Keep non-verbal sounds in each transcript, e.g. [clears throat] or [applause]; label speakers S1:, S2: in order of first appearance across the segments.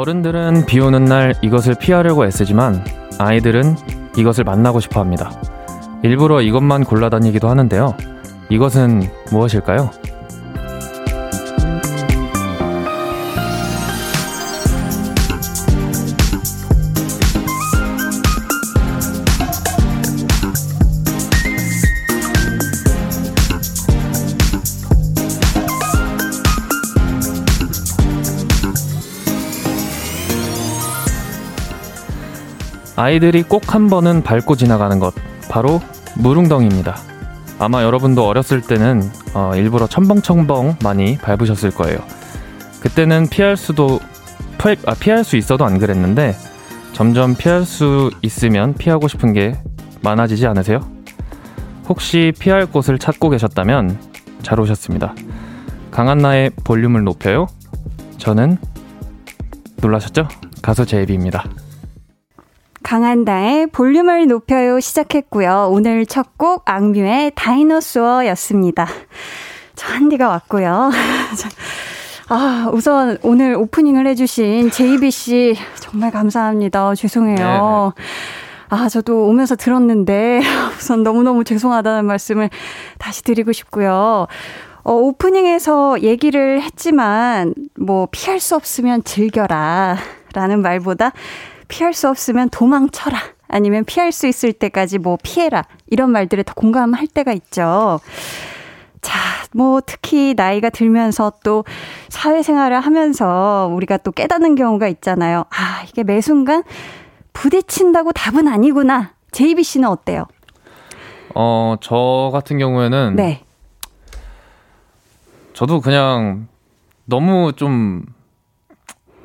S1: 어른들은 비 오는 날 이것을 피하려고 애쓰지만 아이들은 이것을 만나고 싶어 합니다. 일부러 이것만 골라 다니기도 하는데요. 이것은 무엇일까요? 아이들이 꼭 한 번은 밟고 지나가는 것, 바로 무릉덩이입니다. 아마 여러분도 어렸을 때는 어, 일부러 첨벙첨벙 많이 밟으셨을 거예요. 그때는 피할 수도 아, 피할 수 있어도 안 그랬는데 점점 피할 수 있으면 피하고 싶은 게 많아지지 않으세요? 혹시 피할 곳을 찾고 계셨다면 잘 오셨습니다. 강한나의 볼륨을 높여요. 저는 놀라셨죠? 가수 제이비입니다.
S2: 강한다의 볼륨을 높여요 시작했고요. 오늘 첫 곡 악뮤의 다이노소어였습니다. 저 한디가 왔고요. [laughs] 아, 우선 오늘 오프닝을 해주신 JB 씨 정말 감사합니다. 죄송해요. 네. 아, 저도 오면서 들었는데 [laughs] 우선 너무너무 죄송하다는 말씀을 다시 드리고 싶고요. 어, 오프닝에서 얘기를 했지만 뭐 피할 수 없으면 즐겨라 라는 말보다 피할 수 없으면 도망쳐라. 아니면 피할 수 있을 때까지 뭐 피해라. 이런 말들에 더 공감할 때가 있죠. 자, 뭐 특히 나이가 들면서 또 사회생활을 하면서 우리가 또 깨닫는 경우가 있잖아요. 아, 이게 매 순간 부딪힌다고 답은 아니구나. 제이비 씨는 어때요?
S1: 어, 저 같은 경우에는 네. 저도 그냥 너무 좀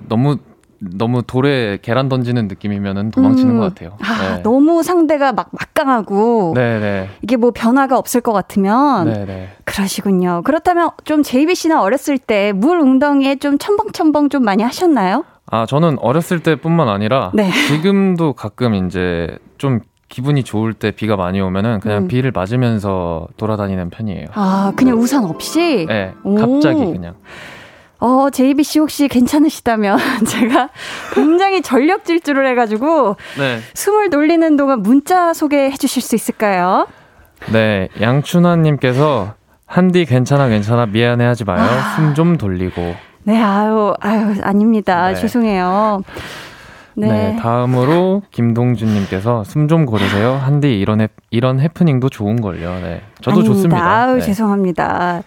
S1: 너무 너무 돌에 계란 던지는 느낌이면은 도망치는 음. 것 같아요.
S2: 아, 네. 너무 상대가 막 막강하고 네네. 네. 이게 뭐 변화가 없을 것 같으면 네네. 네. 그러시군요. 그렇다면 좀 제이비 씨는 어렸을 때 물 웅덩이에 좀 첨벙첨벙 좀 많이 하셨나요?
S1: 아 저는 어렸을 때뿐만 아니라 네. 지금도 가끔 이제 좀 기분이 좋을 때 비가 많이 오면은 그냥 음. 비를 맞으면서 돌아다니는 편이에요.
S2: 아 그냥 우산 없이?
S1: 네, 갑자기 그냥.
S2: 어, JB 씨 혹시 괜찮으시다면 [laughs] 제가 굉장히 전력 질주를 해가지고 네. 숨을 돌리는 동안 문자 소개해 주실 수 있을까요?
S1: 네, 양춘화님께서 한디 괜찮아 괜찮아 미안해 하지 마요. 아. 숨좀 돌리고.
S2: 네, 아유, 아유, 아닙니다. 네. 죄송해요.
S1: 네. 네. 다음으로 김동준님께서 숨 좀 고르세요. 한디 이런 해, 이런 해프닝도 좋은 걸요. 네, 저도 아닙니다. 좋습니다.
S2: 아유
S1: 네.
S2: 죄송합니다.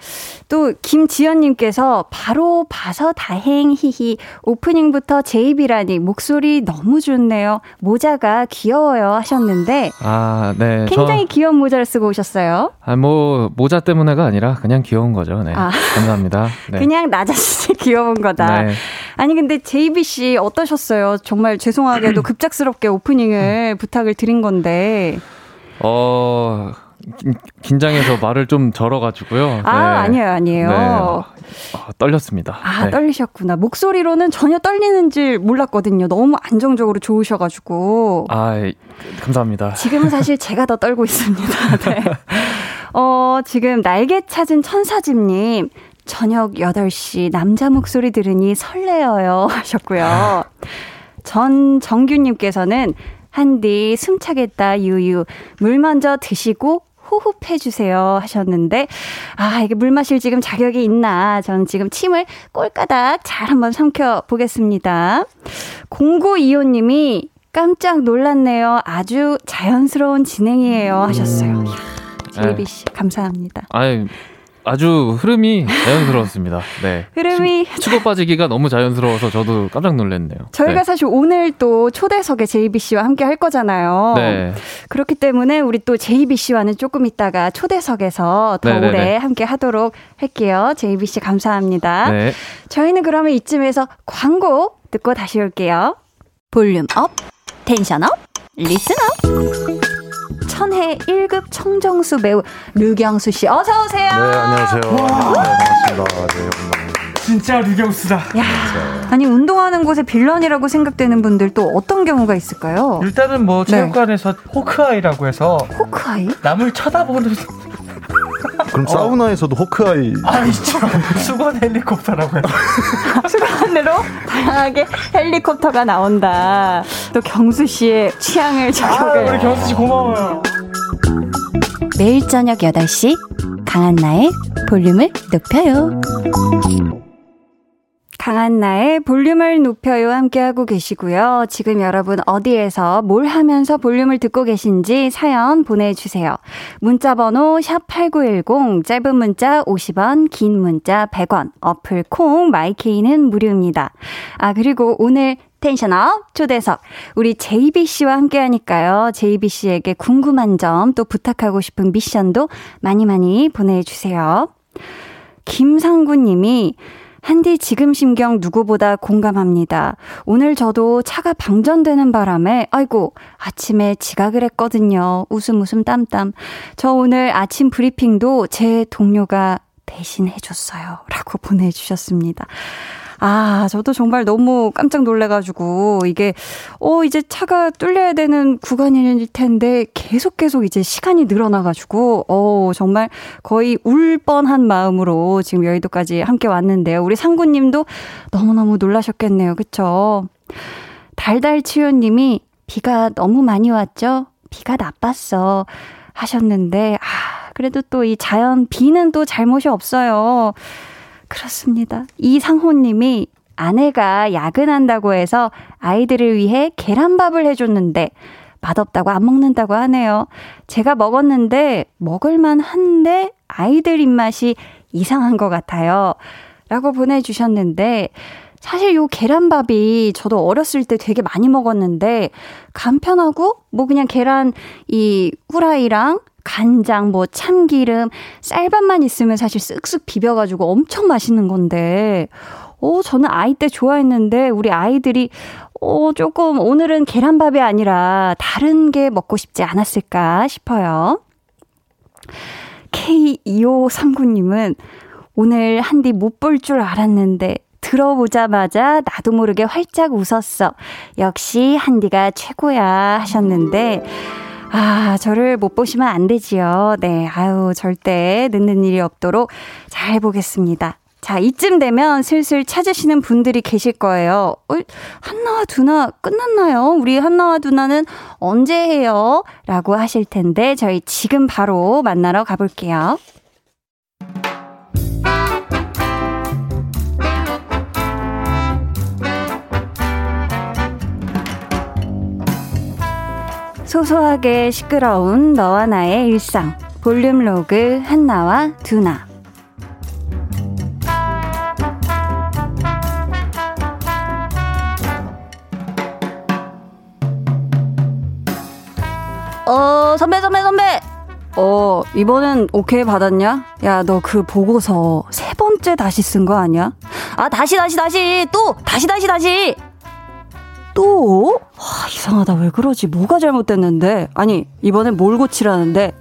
S2: 또 김지연님께서 바로 봐서 다행 히히 오프닝부터 제이비라니 목소리 너무 좋네요. 모자가 귀여워요 하셨는데 아, 네. 굉장히 저... 귀여운 모자를 쓰고 오셨어요.
S1: 아, 뭐 모자 때문에가 아니라 그냥 귀여운 거죠. 네, 아. 감사합니다. [laughs] 네.
S2: 그냥 나 자신이 [laughs] 귀여운 거다. 네. 아니 근데 제이비 씨 어떠셨어요? 정말 죄송하게도 [clears throat] 급작스럽게 오프닝을 부탁을 드린 건데.
S1: 어. 긴장해서 말을 좀 절어가지고요.
S2: 아, 네. 아니에요, 아니에요. 네. 어,
S1: 떨렸습니다.
S2: 아, 네. 떨리셨구나. 목소리로는 전혀 떨리는 줄 몰랐거든요. 너무 안정적으로 좋으셔가지고.
S1: 아, 감사합니다.
S2: 지금은 사실 [laughs] 제가 더 떨고 있습니다. 네. 어, 지금 날개 찾은 천사집님. 저녁 8시 남자 목소리 들으니 설레어요 하셨고요. 전 정규님께서는 한디 숨차겠다 유유 물 먼저 드시고 호흡해 주세요 하셨는데 아 이게 물 마실 지금 자격이 있나 저는 지금 침을 꼴까닥 잘 한번 삼켜 보겠습니다. 0925님이 깜짝 놀랐네요. 아주 자연스러운 진행이에요 하셨어요. 음. 제이비 씨 감사합니다.
S1: 아유 아주 흐름이 자연스러웠습니다. 네.
S2: 흐름이
S1: 치고 빠지기가 너무 자연스러워서 저도 깜짝 놀랐네요.
S2: 저희가
S1: 네.
S2: 사실 오늘 또 초대석에 JB 씨와 함께 할 거잖아요. 네. 그렇기 때문에 우리 또 JB 씨와는 조금 있다가 초대석에서 더 네네네. 네, 오래 네. 함께 하도록 할게요. JB 씨 감사합니다. 네. 저희는 그러면 이쯤에서 광고 듣고 다시 올게요. Volume up, tension up, listen up. 천혜 1급 청정수 배우 류경수 씨 어서 오세요. 네,
S3: 안녕하세요. 네, 반갑습니다. 네,
S4: 진짜 류경수다. 야,
S2: 아니 운동하는 곳에 villain이라고 생각되는 분들 또 어떤 경우가 있을까요?
S4: 일단은 뭐 네. 체육관에서 네. Hawkeye라고 해서
S2: Hawkeye?
S4: 남을 쳐다보는
S3: 그럼 어. 사우나에서도 Hawkeye. 아,
S4: 있죠. 수건 헬리콥터라고요. [laughs]
S2: 수건으로 다양하게 헬리콥터가 나온다. 또 경수 씨의 취향을
S4: 저격을. 아, 우리 경수 씨 고마워요.
S2: 매일 저녁 8시 강한나의 볼륨을 높여요. 강한나의 볼륨을 높여요 함께하고 계시고요. 지금 여러분 어디에서 뭘 하면서 볼륨을 듣고 계신지 사연 보내주세요. 문자 번호 샵8910 짧은 문자 50원 긴 문자 100원 어플 콩 마이케이는 무료입니다. 아 그리고 오늘 텐션업 초대석 우리 JBC와 함께 하니까요. JBC에게 궁금한 점 또 부탁하고 싶은 미션도 많이 많이 보내주세요. 김상구 님이 한디 지금 심경 누구보다 공감합니다. 오늘 저도 차가 방전되는 바람에 아이고 아침에 지각을 했거든요. 웃음 웃음 땀땀. 저 오늘 아침 브리핑도 제 동료가 대신 해줬어요. 라고 보내주셨습니다. 아, 저도 정말 너무 깜짝 놀래가지고, 이게, 어, 이제 차가 뚫려야 되는 구간일 텐데, 계속 계속 이제 시간이 늘어나가지고, 어, 정말 거의 울 뻔한 마음으로 지금 여의도까지 함께 왔는데요. 우리 상구님도 너무너무 놀라셨겠네요. 그쵸? 달달치유님이 비가 너무 많이 왔죠? 비가 나빴어. 하셨는데, 아, 그래도 또 이 자연 비는 또 잘못이 없어요. 그렇습니다. 이상호님이 아내가 야근한다고 해서 아이들을 위해 계란밥을 해줬는데 맛없다고 안 먹는다고 하네요. 제가 먹었는데 먹을만 한데 아이들 입맛이 이상한 것 같아요. 라고 보내주셨는데 사실 요 계란밥이 저도 어렸을 때 되게 많이 먹었는데 간편하고 뭐 그냥 계란 이 후라이랑 간장, 뭐 참기름, 쌀밥만 있으면 사실 쓱쓱 비벼가지고 엄청 맛있는 건데, 어, 저는 아이 때 좋아했는데, 우리 아이들이, 어, 조금 오늘은 계란밥이 아니라 다른 게 먹고 싶지 않았을까 싶어요. K2539님은 오늘 한디 못 볼 줄 알았는데, 들어보자마자 나도 모르게 활짝 웃었어. 역시 한디가 최고야 하셨는데, 아, 저를 못 보시면 안 되지요. 네, 아유, 절대 늦는 일이 없도록 잘 보겠습니다. 자, 이쯤 되면 슬슬 찾으시는 분들이 계실 거예요. 어, 한나와 두나 끝났나요? 우리 한나와 두나는 언제 해요? 라고 하실 텐데, 저희 지금 바로 만나러 가볼게요. 소소하게 시끄러운 너와 나의 일상. 볼륨 로그 한나와 두나. 어 선배 선배 선배! 어 이번엔 오케이 받았냐? 야 너 그 보고서 세 번째 다시 쓴 거 아니야? 아 다시 다시 다시! 또! 다시 다시 다시 또? 아, 이상하다. 왜 그러지? 뭐가 잘못됐는데? 아니, 이번엔 뭘 고치라는데?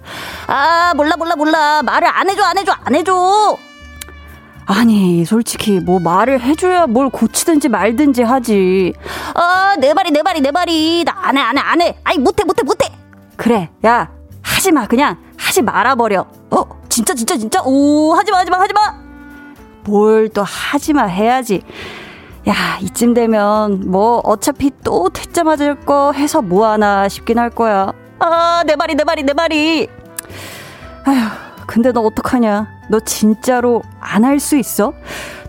S2: 아, 몰라, 몰라, 몰라. 말을 안 해줘, 안 해줘, 안 해줘! 아니, 솔직히, 뭐, 말을 해줘야 뭘 고치든지 말든지 하지. 아, 내 말이, 내 말이, 내 말이. 나 안 해, 안 해, 안 해. 아이, 못해, 못해, 못해! 그래, 야, 하지 마. 그냥, 하지 말아버려. 어, 진짜, 진짜, 진짜? 오, 하지 마, 하지 마, 하지 마! 뭘 또 하지 마 해야지. 야, 이쯤 되면 뭐 어차피 또 퇴짜 맞을 거 해서 뭐 하나 싶긴 할 거야. 아, 내 말이, 내 말이, 내 말이. 아휴, 근데 너 어떡하냐? 너 진짜로 안 할 수 있어?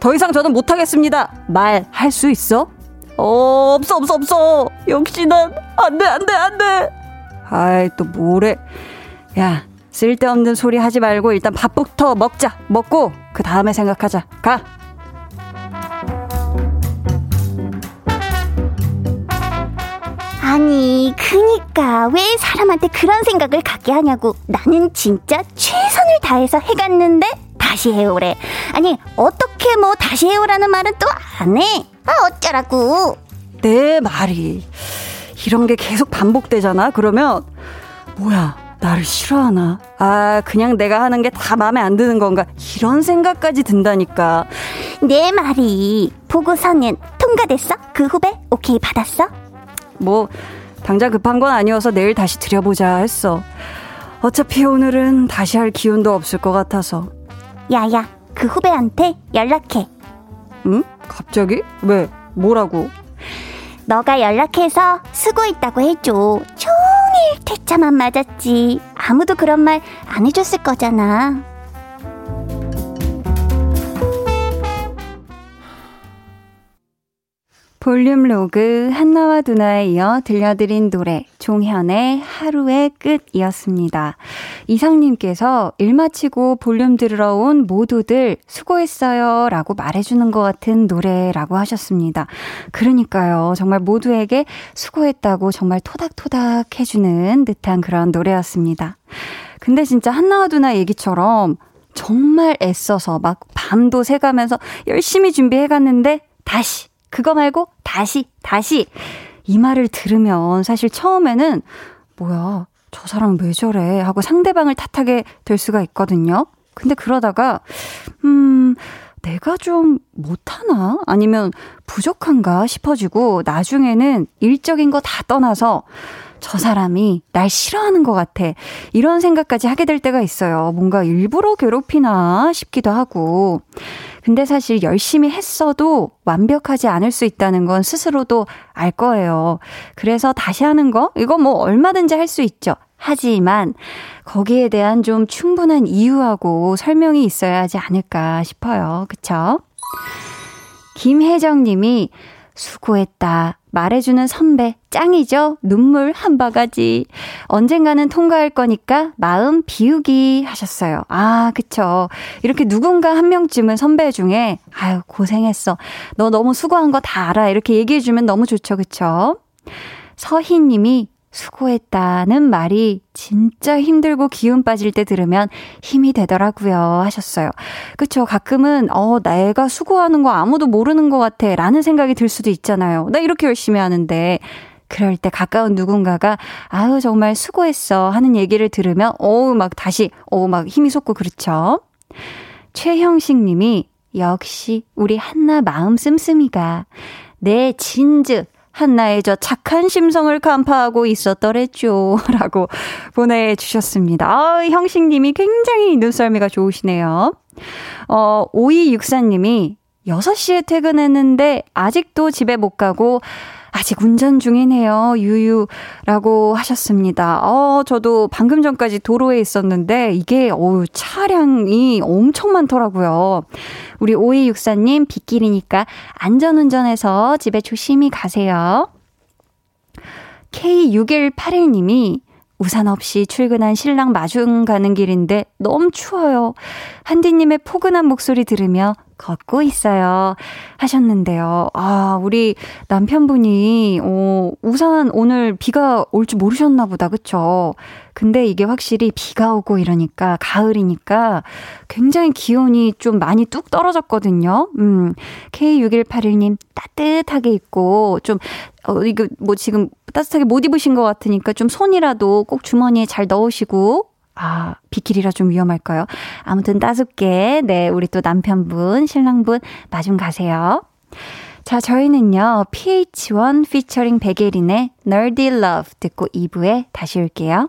S2: 더 이상 저는 못하겠습니다. 말 할 수 있어? 어, 없어, 없어, 없어. 역시 난, 안 돼, 안 돼, 안 돼. 아이, 또 뭐래. 야, 쓸데없는 소리 하지 말고 일단 밥부터 먹자. 먹고, 그 다음에 생각하자. 가.
S5: 아니, 그니까 왜 사람한테 그런 생각을 갖게 하냐고. 나는 진짜 최선을 다해서 해갔는데 다시 해오래. 아니, 어떻게 뭐 다시 해오라는 말은 또 안 해? 아, 어쩌라고.
S2: 내 말이 이런 게 계속 반복되잖아. 그러면 뭐야? 나를 싫어하나? 아, 그냥 내가 하는 게 다 마음에 안 드는 건가? 이런 생각까지 든다니까.
S5: 내 말이 보고서는 통과됐어? 그 후배 오케이 받았어?
S2: 뭐 당장 급한 건 아니어서 내일 다시 드려보자 했어. 어차피 오늘은 다시 할 기운도 없을 것 같아서.
S5: 야야, 그 후배한테 연락해.
S2: 응? 갑자기? 왜? 뭐라고?
S5: 너가 연락해서 수고했다고 해줘. 종일 퇴짜만 맞았지. 아무도 그런 말 안 해줬을 거잖아.
S2: 볼륨 로그 한나와 두나에 이어 들려드린 노래 종현의 하루의 끝이었습니다. 이상님께서 일 마치고 볼륨 들으러 온 모두들 수고했어요 라고 말해주는 것 같은 노래라고 하셨습니다. 그러니까요. 정말 모두에게 수고했다고 정말 토닥토닥 해주는 듯한 그런 노래였습니다. 근데 진짜 한나와 두나 얘기처럼 정말 애써서 막 밤도 새가면서 열심히 준비해갔는데 다시 그거 말고 다시, 다시. 이 말을 들으면 사실 처음에는 뭐야, 저 사람 왜 저래? 하고 상대방을 탓하게 될 수가 있거든요. 근데 그러다가, 음, 내가 좀 못하나? 아니면 부족한가 싶어지고 나중에는 일적인 거 다 떠나서 저 사람이 날 싫어하는 것 같아. 이런 생각까지 하게 될 때가 있어요. 뭔가 일부러 괴롭히나 싶기도 하고. 근데 사실 열심히 했어도 완벽하지 않을 수 있다는 건 스스로도 알 거예요. 그래서 다시 하는 거? 이거 뭐 얼마든지 할 수 있죠. 하지만 거기에 대한 좀 충분한 이유하고 설명이 있어야 하지 않을까 싶어요. 그쵸? 김혜정 님이 수고했다. 말해주는 선배, 짱이죠? 눈물 한 바가지. 언젠가는 통과할 거니까 마음 비우기 하셨어요. 아, 그쵸. 이렇게 누군가 한 명쯤은 선배 중에, 아유, 고생했어. 너 너무 수고한 거 다 알아. 이렇게 얘기해주면 너무 좋죠, 그쵸? 서희 님이 수고했다는 말이 진짜 힘들고 기운 빠질 때 들으면 힘이 되더라고요. 하셨어요. 그쵸. 가끔은, 어, 내가 수고하는 거 아무도 모르는 것 같아. 라는 생각이 들 수도 있잖아요. 나 이렇게 열심히 하는데. 그럴 때 가까운 누군가가, 아유, 정말 수고했어. 하는 얘기를 들으면, 어우, 막 다시, 어우, 막 힘이 솟고 그렇죠. 최형식 님이, 역시, 우리 한나 마음 씀씀이가, 내 진즉, 한나의 저 착한 심성을 간파하고 있었더랬죠. [laughs] 라고 보내주셨습니다. 아, 형식님이 굉장히 눈썰미가 좋으시네요. 어, 5264님이 6시에 퇴근했는데 아직도 집에 못 가고 아직 운전 중이네요. 유유라고 하셨습니다. 어, 저도 방금 전까지 도로에 있었는데 이게 어우 차량이 엄청 많더라고요. 우리 5264님 빗길이니까 안전운전해서 집에 조심히 가세요. K6181님이 우산 없이 출근한 신랑 마중 가는 길인데 너무 추워요. 한디님의 포근한 목소리 들으며 걷고 있어요. 하셨는데요. 아, 우리 남편분이, 어, 우산 오늘 비가 올 줄 모르셨나 보다. 그쵸? 근데 이게 확실히 비가 오고 이러니까, 가을이니까 굉장히 기온이 좀 많이 뚝 떨어졌거든요. 음, K6181님 따뜻하게 입고, 좀, 어, 이거 뭐 지금 따뜻하게 못 입으신 것 같으니까 좀 손이라도 꼭 주머니에 잘 넣으시고, 아, 비키리라 좀 위험할까요? 아무튼 따숩게, 네, 우리 또 남편분, 신랑분, 마중 가세요. 자, 저희는요, PH1 피처링 백예린의 Nerdy Love 듣고 2부에 다시 올게요.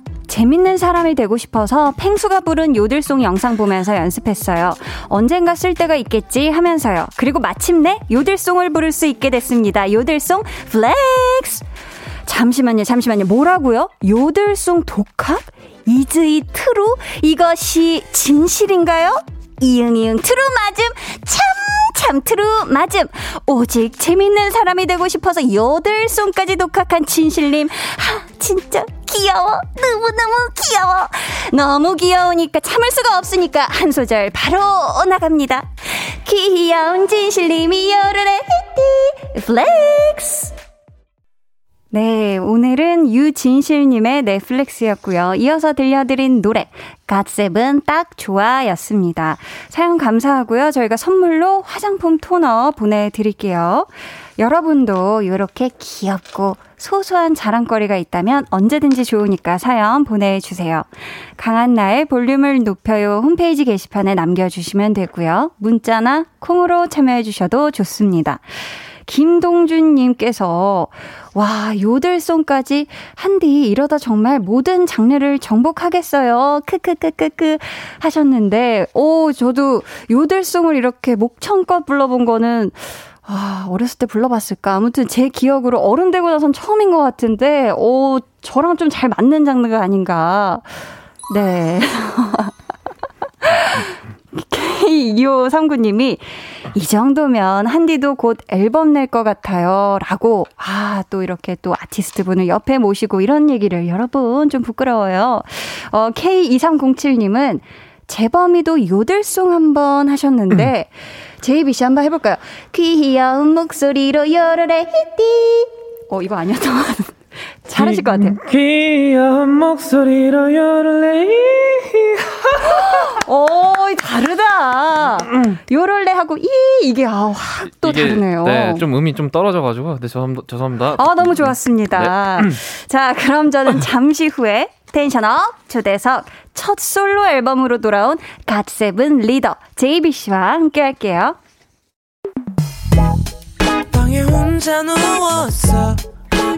S2: 재밌는 사람이 되고 싶어서 펭수가 부른 요들송 영상 보면서 연습했어요. 언젠가 쓸 때가 있겠지 하면서요. 그리고 마침내 요들송을 부를 수 있게 됐습니다. 요들송 flex! 잠시만요, 잠시만요. 뭐라고요? 요들송 독학? is it true? 이것이 진실인가요? 이응 이응 true 맞음 참
S5: 참true 맞음. 오직 재밌는 사람이 되고 싶어서 요들송까지 독학한 진실님. 하, 진짜 귀여워. 너무너무 귀여워. 너무 귀여우니까 참을 수가 없으니까 한 소절 바로 나갑니다. 귀여운 진실님이 요를레이히히 flex.
S2: 네, 오늘은 유진실님의 flex였고요. 이어서 들려드린 노래 갓세븐 딱 좋아였습니다. 사연 감사하고요. 저희가 선물로 화장품 토너 보내드릴게요. 여러분도 이렇게 귀엽고 소소한 자랑거리가 있다면 언제든지 좋으니까 사연 보내주세요. 강한나의 볼륨을 높여요 홈페이지 게시판에 남겨주시면 되고요. 문자나 콩으로 참여해주셔도 좋습니다. 김동준님께서 와 요들송까지 한디 이러다 정말 모든 장르를 정복하겠어요. 크크크크크 하셨는데 오 저도 요들송을 이렇게 목청껏 불러본 거는 아, 어렸을 때 불러봤을까? 아무튼 제 기억으로 어른 되고 나선 처음인 것 같은데, 오, 저랑 좀 잘 맞는 장르가 아닌가. 네. [laughs] K2539님이 이 정도면 한디도 곧 앨범 낼 것 같아요. 라고, 아, 또 이렇게 또 아티스트 분을 옆에 모시고 이런 얘기를 여러분 좀 부끄러워요. 어, K2307님은 재범이도 요들송 한번 하셨는데, 제이비 씨 한번 해볼까요? 귀여운 목소리로 열혈의 히띠. 어, 이거 아니었던 것 같은데. 잘하실 것 같아요.
S4: 귀여운 목소리로 열을래.
S2: 오, 다르다. 요럴레 하고 이 이게 아, 확또 다르네요.
S1: 네, 좀 음이 좀 떨어져 가지고. 네, 죄송합니다. 죄송합니다.
S2: 아, 너무 좋았습니다. 네. 자, 그럼 저는 잠시 후에 텐션업 초대석 첫 솔로 앨범으로 돌아온 갓세븐 리더 JBC와 함께 할게요.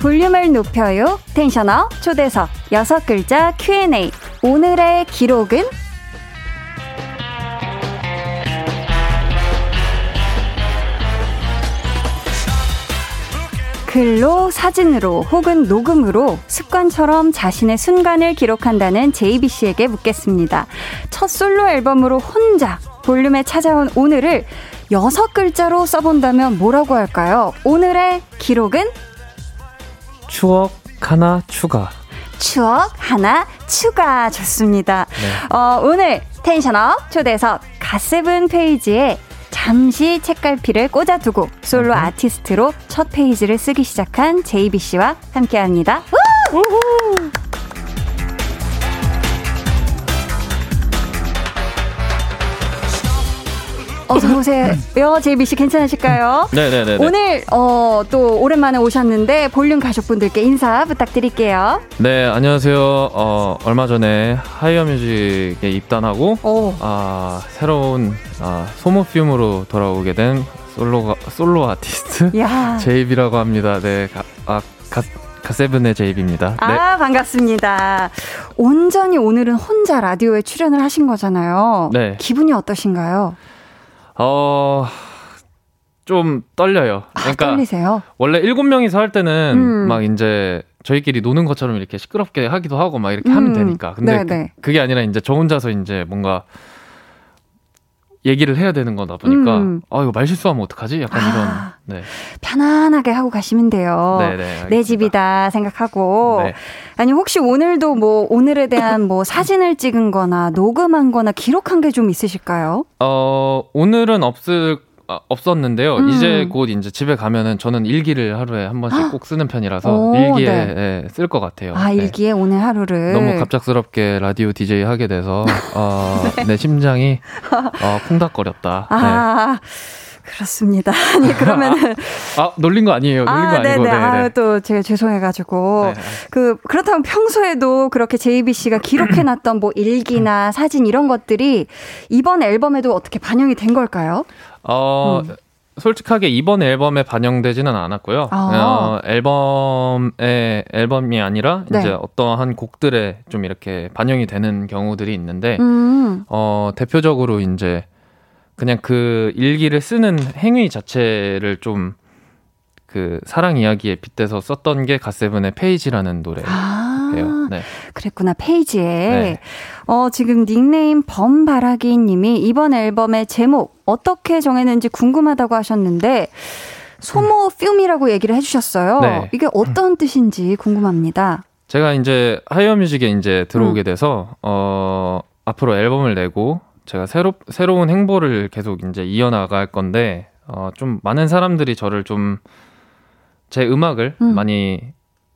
S2: 볼륨을 높여요. 텐션업 초대석 여섯 글자 Q&A. 오늘의 기록은 글로 사진으로 혹은 녹음으로 습관처럼 자신의 순간을 기록한다는 JBC에게 묻겠습니다. 첫 솔로 앨범으로 혼자 볼륨에 찾아온 오늘을 여섯 글자로 써본다면 뭐라고 할까요? 오늘의 기록은
S1: 추억 하나 추가.
S2: 추억 하나 추가 좋습니다. 네. 어, 오늘 tension up 초대석 갓세븐 페이지에 잠시 책갈피를 꽂아두고 솔로 아티스트로 첫 페이지를 쓰기 시작한 JB 씨와 함께합니다. 우후! 어서 오세요. JB 씨 괜찮으실까요?
S1: 네네네.
S2: 오늘 어, 또 오랜만에 오셨는데 볼륨 가족분들께 인사 부탁드릴게요.
S1: 네 안녕하세요. 어, 얼마 전에 하이어뮤직에 입단하고 오. 아, 새로운 아, 소모피움으로 돌아오게 된 솔로 솔로 아티스트 제이비라고 합니다. 네, 가, 아, 가, 가세븐의 제이비입니다.
S2: 아, 네. 반갑습니다. 온전히 오늘은 혼자 라디오에 출연을 하신 거잖아요. 네. 기분이 어떠신가요?
S1: 어, 좀 떨려요.
S2: 아, 그러니까 아, 떨리세요?
S1: 원래 일곱 명이서 할 때는 음. 막 이제 저희끼리 노는 것처럼 이렇게 시끄럽게 하기도 하고 막 이렇게 음. 하면 되니까. 근데 그, 그게 아니라 이제 저 혼자서 이제 뭔가 얘기를 해야 되는 거다 보니까 음. 아 이거 말 실수하면 어떡하지? 약간 아, 이런 네.
S2: 편안하게 하고 가시면 돼요. 네네, 내 집이다 생각하고 네. 아니 혹시 오늘도 뭐 오늘에 대한 뭐 사진을 찍은거나 녹음한거나 기록한 게 좀 있으실까요?
S1: 어 오늘은 없을 아, 없었는데요. 음. 이제 곧 이제 집에 가면은 저는 일기를 하루에 한 번씩 꼭 쓰는 편이라서 오, 일기에 네. 네, 쓸것 같아요.
S2: 아, 일기에 네. 오늘 하루를.
S1: 너무 갑작스럽게 라디오 DJ 하게 돼서, 어, [laughs] 네. 내 심장이, [laughs] 어, 콩닥거렸다.
S2: 아. 그렇습니다. [laughs] 아니 그러면은 [laughs]
S1: 아 놀린 거 아니에요. 놀린
S2: 아,
S1: 거 아니고.
S2: 네네. 아, 또 제가 죄송해가지고 네네. 그 그렇다면 평소에도 그렇게 JB 씨가 기록해놨던 뭐 일기나 사진 이런 것들이 이번 앨범에도 어떻게 반영이 된 걸까요?
S1: 어. 음. 솔직하게 이번 앨범에 반영되지는 않았고요. 아. 어, 앨범의 앨범이 아니라 네. 이제 어떠한 곡들에 좀 이렇게 반영이 되는 경우들이 있는데 음. 어, 대표적으로 이제 그냥 그 일기를 쓰는 행위 자체를 좀 그 사랑 이야기에 빗대서 썼던 게 갓세븐의 페이지라는 노래예요. 아,
S2: 네. 그랬구나 페이지에. 네. 어 지금 닉네임 범바라기 님이 이번 앨범의 제목 어떻게 정했는지 궁금하다고 하셨는데 SOMO:FUME이라고 얘기를 해주셨어요. 네. 이게 어떤 뜻인지 궁금합니다.
S1: 제가 이제 하이어뮤직에 이제 들어오게 음. 돼서 어 앞으로 앨범을 내고 제가 새로 새로운 행보를 계속 이제 이어나갈 건데 어, 좀 많은 사람들이 저를 좀 제 음악을 음. 많이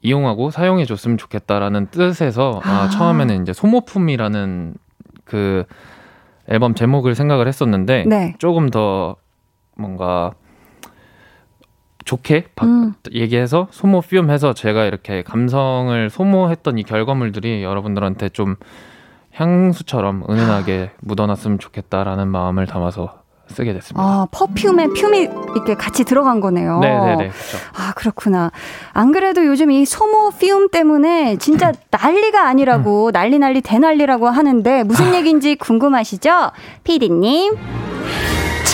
S1: 이용하고 사용해 줬으면 좋겠다라는 뜻에서 아. 아, 처음에는 이제 소모품이라는 그 앨범 제목을 생각을 했었는데 네. 조금 더 뭔가 좋게 바, 음. 얘기해서 소모 피움해서 제가 이렇게 감성을 소모했던 이 결과물들이 여러분들한테 좀 향수처럼 은은하게 묻어놨으면 좋겠다라는 마음을 담아서 쓰게 됐습니다.
S2: 아, 퍼퓸에 퓸이 이렇게 같이 들어간 거네요.
S1: 네네네. 그렇죠.
S2: 아, 그렇구나. 안 그래도 요즘 이 소모 퓨움 때문에 진짜 [laughs] 난리가 아니라고, 난리 난리 대난리라고 하는데 무슨 아. 얘기인지 궁금하시죠? 피디님.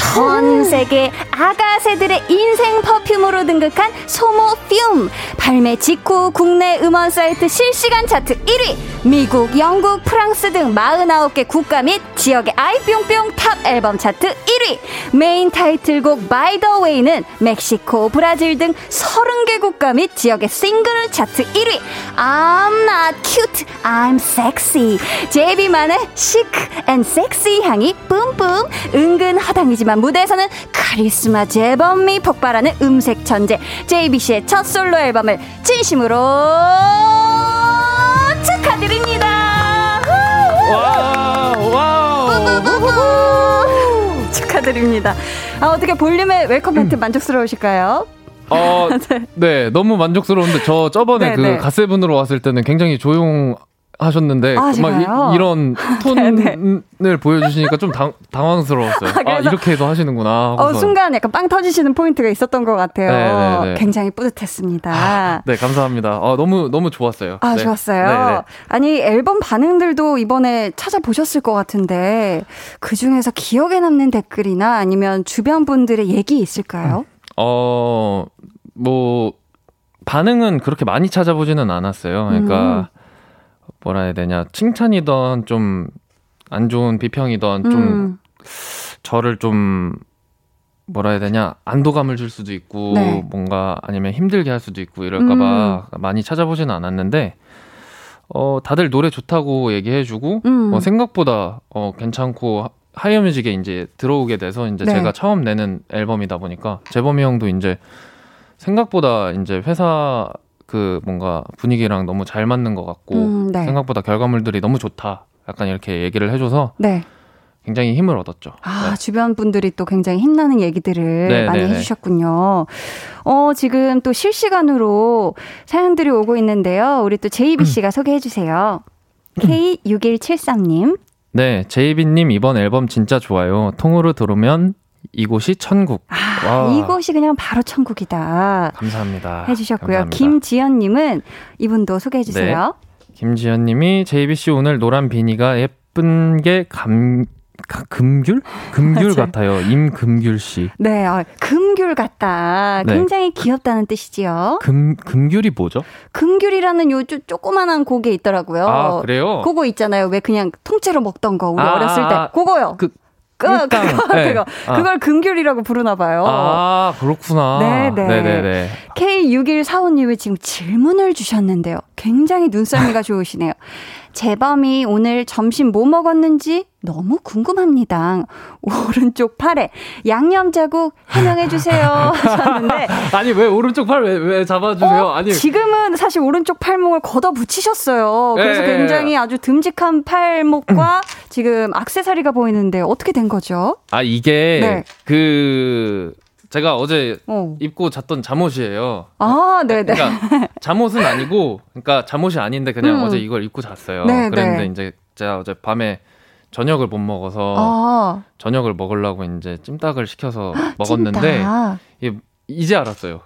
S2: 전 세계 아가새들의 인생 퍼퓸으로 등극한 소모 퓨움. 발매 직후 국내 음원 사이트 실시간 차트 1위. 미국, 영국, 프랑스 등 49개 국가 및 지역의 아이뿅뿅 top 앨범 차트 1위. 메인 타이틀곡 By the Way는 멕시코, 브라질 등 30개 국가 및 지역의 싱글 차트 1위. I'm not cute, I'm sexy. JB만의 chic and sexy 향이 뿜뿜. 은근 허당이지만 무대에서는 카리스마 재범미 폭발하는 음색 천재 JB 씨의 첫 솔로 앨범을 진심으로 축하드립니다. Wow, wow. 축하드립니다. 아, 어떻게 볼륨의 welcome 멘트 음. 만족스러우실까요?
S1: 어, [laughs] 네. 네. 너무 만족스러운데 저 저번에 네, 그 네. 갓세븐으로 왔을 때는 굉장히 조용 하셨는데 아, 막 이, 런 [laughs] 톤을 보여주시니까 좀 당, 당황스러웠어요. [laughs] 아, 아, 이렇게 해서 하시는구나.
S2: 어, 순간 약간 빵 터지시는 포인트가 있었던 것 같아요. 네네네. 네, 네. 굉장히 뿌듯했습니다. 아,
S1: 네, 감사합니다. 아, 너무 너무 좋았어요.
S2: 아, 네. 좋았어요. 네네. 아니 앨범 반응들도 이번에 찾아보셨을 것 같은데 그 중에서 기억에 남는 댓글이나 아니면 주변 분들의 얘기 있을까요?
S1: 어, 뭐 반응은 그렇게 많이 찾아보지는 않았어요. 그러니까. 음. 뭐라 해야 되냐 칭찬이던 좀 안 좋은 비평이던 음. 좀 저를 좀 뭐라 해야 되냐 안도감을 줄 수도 있고 네. 뭔가 아니면 힘들게 할 수도 있고 이럴까봐 음. 많이 찾아보지는 않았는데 어 다들 노래 좋다고 얘기해주고 음. 어, 생각보다 어 괜찮고 하이어뮤직에 이제 들어오게 돼서 이제 네. 제가 처음 내는 앨범이다 보니까 재범이 형도 이제 생각보다 이제 회사 그 뭔가 분위기랑 너무 잘 맞는 것 같고 음, 네. 생각보다 결과물들이 너무 좋다. 약간 이렇게 얘기를 해줘서 네. 굉장히 힘을 얻었죠.
S2: 아, 네. 주변 분들이 또 굉장히 힘나는 얘기들을 네, 많이 네, 네. 해주셨군요. 어, 지금 또 실시간으로 사연들이 오고 있는데요. 우리 또 제이비 씨가 음. 소개해 주세요. K6173님.
S1: 네, 제이비님 이번 앨범 진짜 좋아요. 통으로 들으면 이곳이 천국.
S2: 아, 이곳이 그냥 바로 천국이다.
S1: 감사합니다.
S2: 해주셨고요. 김지연님은 이분도 소개해주세요.
S1: 네. 김지연님이 JBC 오늘 노란 비니가 예쁜 게 감, 금귤? 금귤 [laughs] 같아요. 임금귤 씨.
S2: 네, 어, 금귤 같다. 네. 굉장히 귀엽다는 뜻이지요.
S1: 금 금귤이 뭐죠?
S2: 금귤이라는 요 조그만한 고개 있더라고요.
S1: 아, 그래요?
S2: 그거 있잖아요. 왜 그냥 통째로 먹던 거 우리 아, 어렸을 때. 그거요. 그 그, 그거, 네. 그거. 아. 그걸 금귤이라고 부르나 봐요.
S1: 아, 그렇구나. 네네. 네네네.
S2: K6145님이 지금 질문을 주셨는데요. 굉장히 눈썰미가 좋으시네요. 재범이 오늘 점심 뭐 먹었는지 너무 궁금합니다. 오른쪽 팔에 양념 자국 해명해 주세요 하셨는데 [laughs]
S1: 아니 왜 오른쪽 팔왜 왜 잡아주세요?
S2: 어?
S1: 아니
S2: 지금은 사실 오른쪽 팔목을 걷어 붙이셨어요. 그래서 예, 예, 예. 굉장히 아주 듬직한 팔목과 지금 악세사리가 보이는데 어떻게 된 거죠?
S1: 아 이게 네. 그 제가 어제 어. 입고 잤던 잠옷이에요.
S2: 아, 네네.
S1: 그러니까 잠옷은 아니고, 그러니까 잠옷이 아닌데 그냥 음. 어제 이걸 입고 잤어요. 네, 그랬는데 네. 이제 제가 어제 밤에 저녁을 못 먹어서 아. 저녁을 먹으려고 이제 찜닭을 시켜서 먹었는데 이, 이제 알았어요.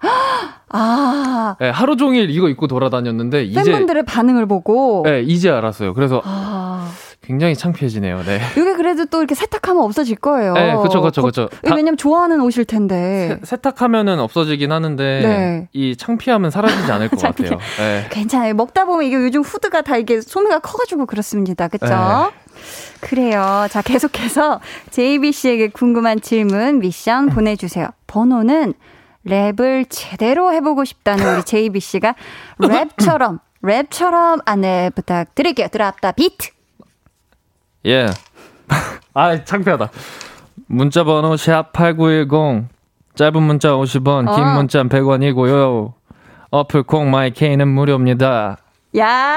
S1: 아. 네, 하루 종일 이거 입고 돌아다녔는데
S2: 이제 팬분들의 반응을 보고
S1: 네, 이제 알았어요. 그래서 아. 굉장히 창피해지네요. 네. [laughs]
S2: 이게 그래도 또 이렇게 세탁하면 없어질 거예요.
S1: 네, 그렇죠, 그렇죠, 그렇죠.
S2: 왜냐면 좋아하는 옷일 텐데.
S1: 세, 탁하면은 없어지긴 하는데 네. 이 창피함은 사라지지 않을 것 [laughs] 같아요.
S2: 네. 괜찮아요. 먹다 보면 이게 요즘 후드가 다 이게 소매가 커가지고 그렇습니다. 그렇죠? 네. 그래요. 자, 계속해서 JB 씨에게 궁금한 질문 미션 보내주세요. 번호는 랩을 제대로 해보고 싶다는 우리 JB 씨가 [laughs] 랩처럼 랩처럼 안내 부탁드릴게요. 드랍다 비트.
S1: 예. [laughs] 아, 창피하다. 문자 번호 샵8910 짧은 문자 50원, 어. 긴 문자 100원이고요. 어플 콩 마이 케이는 무료입니다.
S2: 야!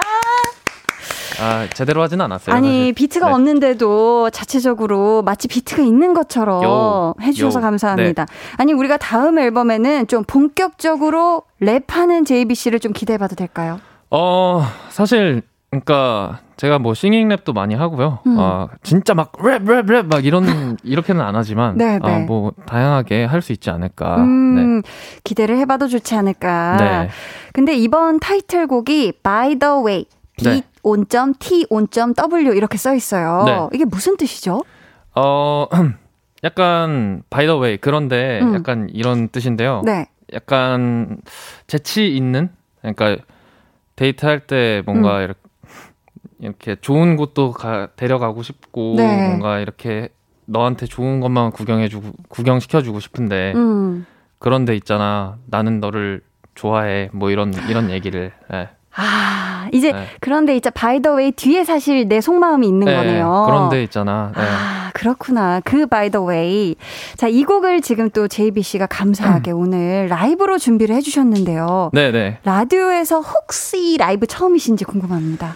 S1: 아, 제대로 하진 않았어요.
S2: 아니, 사실. 비트가 네. 없는데도 자체적으로 마치 비트가 있는 것처럼 요, 해주셔서 요. 감사합니다. 네. 아니, 우리가 다음 앨범에는 좀 본격적으로 랩하는 JB 씨를 좀 기대해봐도 될까요?
S1: 어, 사실, 그러니까 제가 뭐 singing 랩도 많이 하고요. 음. 어, 진짜 막 랩 랩 랩 막 이런 [laughs] 이렇게는 안 하지만 네, 네. 어, 뭐 다양하게 할 수 있지 않을까. 음, 네.
S2: 기대를 해봐도 좋지 않을까. 네. 근데 이번 타이틀곡이 By the Way 네. 온점 T 온점 W 이렇게 써 있어요. 네. 이게 무슨 뜻이죠?
S1: 어 [clears throat] 약간 by the way 그런데 음. 약간 이런 뜻인데요. 네. 약간 재치 있는 그러니까 데이트할 때 뭔가 음. 이렇게 이렇게 좋은 곳도 가, 데려가고 싶고 네. 뭔가 이렇게 너한테 좋은 것만 구경해주고 구경시켜주고 싶은데 음. 그런데 있잖아 나는 너를 좋아해 뭐 이런 이런 얘기를 네.
S2: 아, 이제 네. 그런데 이제 바이더웨이 뒤에 사실 내 속마음이 있는 네, 거네요.
S1: 그런데 있잖아.
S2: 네. 아, 그렇구나. 그 바이더웨이. 자, 이 곡을 지금 또 JB 씨가 감사하게 음. [clears throat] 오늘 라이브로 준비를 해 주셨는데요.
S1: 네, 네.
S2: 라디오에서 혹시 라이브 처음이신지 궁금합니다.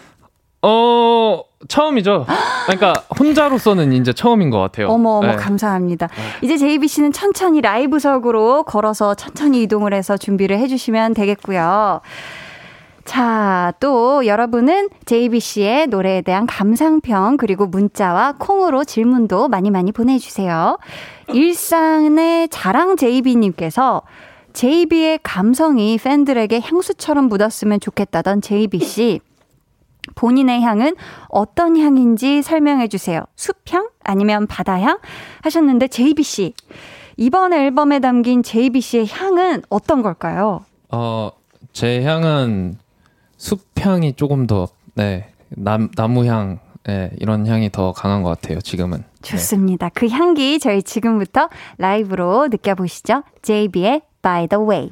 S1: 어, 처음이죠. 그러니까 혼자로서는 이제 처음인 것 같아요.
S2: 어머, 어머, 네. 감사합니다. 네. 이제 JB 씨는 천천히 라이브석으로 걸어서 천천히 이동을 해서 준비를 해주시면 되겠고요. 자, 또 여러분은 JBC의 노래에 대한 감상평 그리고 문자와 콩으로 질문도 많이 많이 보내주세요. 일상의 자랑 JB님께서 JB의 감성이 팬들에게 향수처럼 묻었으면 좋겠다던 JBC. 본인의 향은 어떤 향인지 설명해 주세요. 숲향? 아니면 바다향? 하셨는데 JBC. 이번 앨범에 담긴 JBC의 향은 어떤 걸까요?
S1: 어, 제 향은 숲향이 조금 더, 네, 남, 나무향, 네, 이런 향이 더 강한 것 같아요, 지금은.
S2: 좋습니다. 네. 그 향기 저희 지금부터 라이브로 느껴보시죠. JB의 By the Way.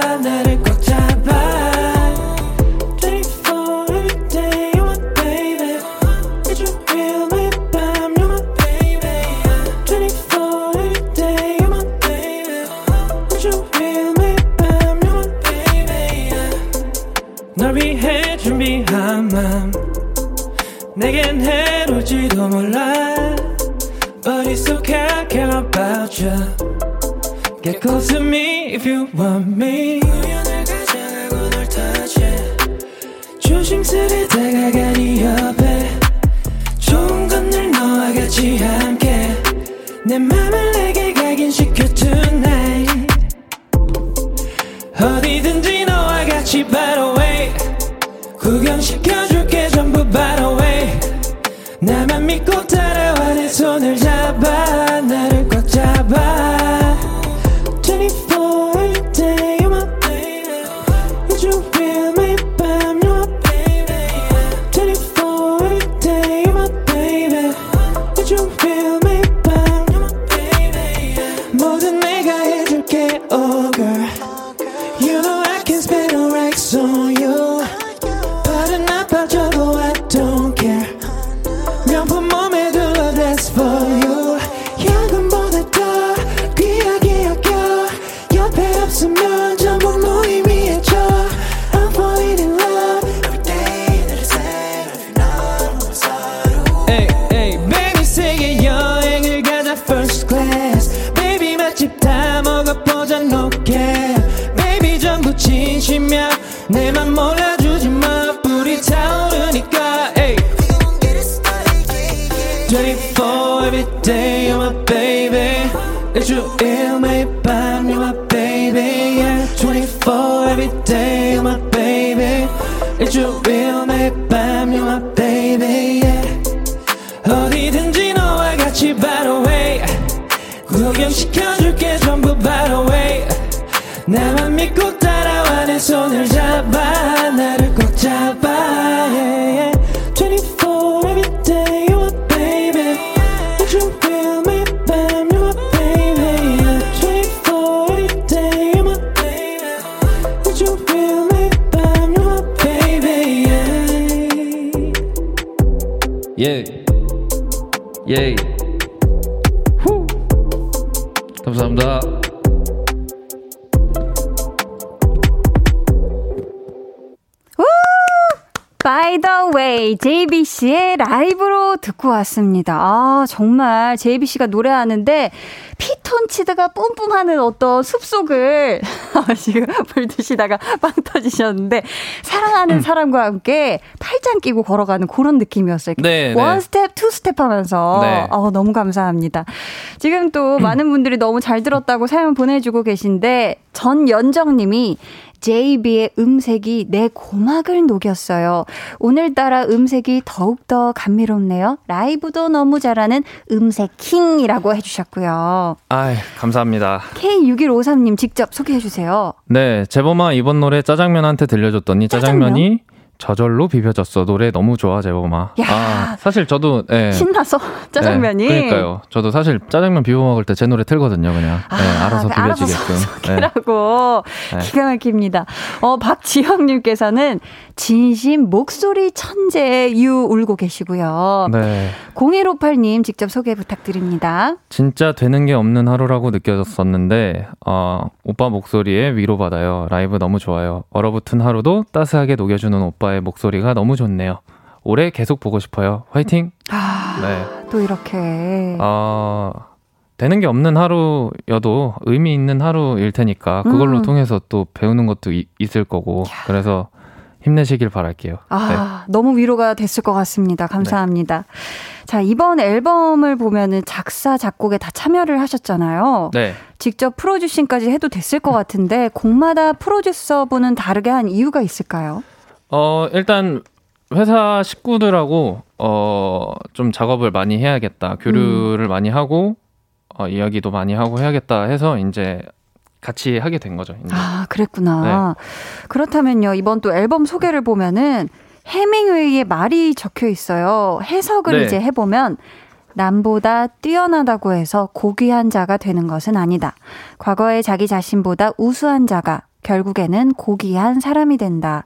S1: 해로지도 몰라 But it's okay, I care about you Get close to me if you want me 우연을 가져가고 널 touch 조심스레 다가가 네 옆에 좋은 건 늘 너와 같이 함께 내 맘을 내게 각인시켜 tonight 어디든지 너와 같이 the way 구경시켜줄게 전부 the way 나만 믿고 따라와 내 손을 잡아
S2: 정말 JB 씨가 노래하는데 피톤치드가 뿜뿜하는 어떤 숲속을 [laughs] 지금 물 드시다가 빵 터지셨는데 사랑하는
S1: 음.
S2: 사람과 함께 팔짱 끼고 걸어가는 그런 느낌이었어요.
S1: 네,
S2: one
S1: 네.
S2: step, two step 하면서.
S1: 네.
S2: 어, 너무 감사합니다. 지금 또 많은 분들이 너무 잘 들었다고 사연 보내주고 계신데 전연정 님이 JB의 음색이 내 고막을 녹였어요. 오늘따라 음색이 더욱더 감미롭네요. 라이브도 너무 잘하는 음색 킹이라고 해주셨고요.
S1: 아, 감사합니다.
S2: K6153님 직접 소개해주세요.
S1: 네, 재범아 이번 노래 짜장면한테 들려줬더니 짜장면이 저절로 비벼졌어. 노래 너무 좋아, 재범아.
S2: 야.
S1: 아, 사실 저도 네.
S2: 신나서 짜장면이.
S1: 네, 그러니까요. 저도 사실 짜장면 비벼 먹을 때 제 노래 틀거든요, 그냥. 네,
S2: 아,
S1: 알아서
S2: 그 알아서
S1: 비벼지게끔. 네.
S2: 라고
S1: 네.
S2: 기가 막힙니다. 어, 박지영님께서는 진심 목소리 천재 유 울고 계시고요.
S1: 네.
S2: 0158님 직접 소개 부탁드립니다.
S1: 진짜 되는 게 없는 하루라고 느껴졌었는데, 어, 오빠 목소리에 위로 받아요. 라이브 너무 좋아요. 얼어붙은 하루도 따스하게 녹여주는 오빠 의 목소리가 너무 좋네요. 올해 계속 보고 싶어요. 화이팅!
S2: 아,
S1: 네.
S2: 또 이렇게.
S1: 어, 되는 게 없는 하루여도 의미 있는 하루일 테니까 그걸로
S2: 음.
S1: 통해서 또 배우는 것도 이- 있을 거고 그래서 힘내시길 바랄게요. 네.
S2: 아, 너무 위로가 됐을 것 같습니다. 감사합니다. 자, 이번 앨범을 보면은 작사, 작곡에 다 참여를 하셨잖아요.
S1: 네.
S2: 직접 프로듀싱까지 해도 됐을 것 같은데, 곡마다 프로듀서분은 다르게 한 이유가 있을까요?
S1: 어, 일단 회사 식구들하고 어, 좀 작업을 많이 해야겠다. 교류를 많이 하고 어, 이야기도 많이 하고 해야겠다 해서 이제 같이 하게 된 거죠. 이제.
S2: 아, 그랬구나. 그렇다면요, 이번 또 앨범 소개를 보면은 해밍웨이의 말이 적혀 있어요. 해석을
S1: 네.
S2: 이제 해 보면 남보다 뛰어나다고 해서 고귀한 자가 되는 것은 아니다. 과거의 자기 자신보다 우수한 자가 결국에는 고귀한 사람이 된다.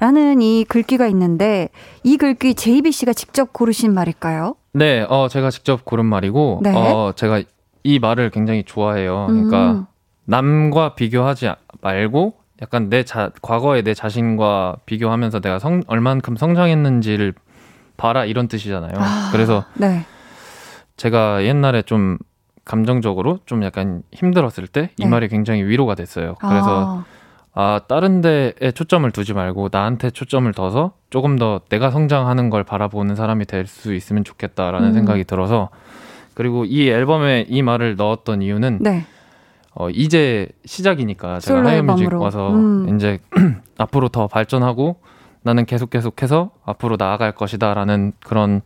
S2: 라는 이 글귀가 있는데 이 글귀 JBC가 직접 고르신 말일까요?
S1: 네, 어, 제가 직접 고른 말이고,
S2: 네.
S1: 어, 제가 이 말을 굉장히 좋아해요. 그러니까
S2: 음.
S1: 남과 비교하지 말고 약간 내 자, 과거의 내 자신과 비교하면서 내가 성, 얼만큼 성장했는지를 봐라 이런 뜻이잖아요.
S2: 아.
S1: 그래서
S2: 네.
S1: 제가 옛날에 좀 감정적으로 좀 약간 힘들었을 때이
S2: 네.
S1: 말이 굉장히 위로가 됐어요. 그래서
S2: 아,
S1: 아, 다른 데에 초점을 두지 말고 나한테 초점을 둬서 조금 더 내가 성장하는 걸 바라보는 사람이 될 수 있으면 좋겠다라는
S2: 음.
S1: 생각이 들어서 그리고 이 앨범에 이 말을 넣었던 이유는
S2: 네.
S1: 어, 이제 시작이니까 제가 하이뮤직. 와서
S2: 음.
S1: 이제 [clears throat] 앞으로 더 발전하고 나는 계속 계속해서 앞으로 나아갈 것이다라는 그런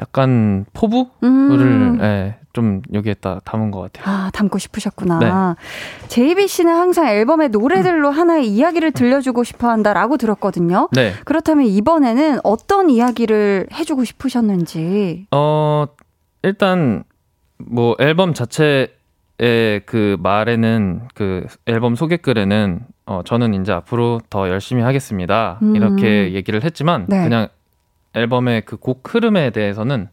S1: 약간 포부를
S2: 음.
S1: 예, 좀 여기에다 담은 것 같아요.
S2: 아, 담고 싶으셨구나.
S1: 네.
S2: JBC는 항상 앨범의 노래들로 하나의 이야기를 들려주고 싶어 한다라고 들었거든요.
S1: 네.
S2: 그렇다면 이번에는 어떤 이야기를 해주고 싶으셨는지.
S1: 어, 일단, 뭐, 앨범 자체의 그 말에는, 그 앨범 소개글에는, 어, 저는 이제 앞으로 더 열심히 하겠습니다.
S2: 음.
S1: 이렇게 얘기를 했지만,
S2: 네.
S1: 그냥 앨범의 그 곡 흐름에 대해서는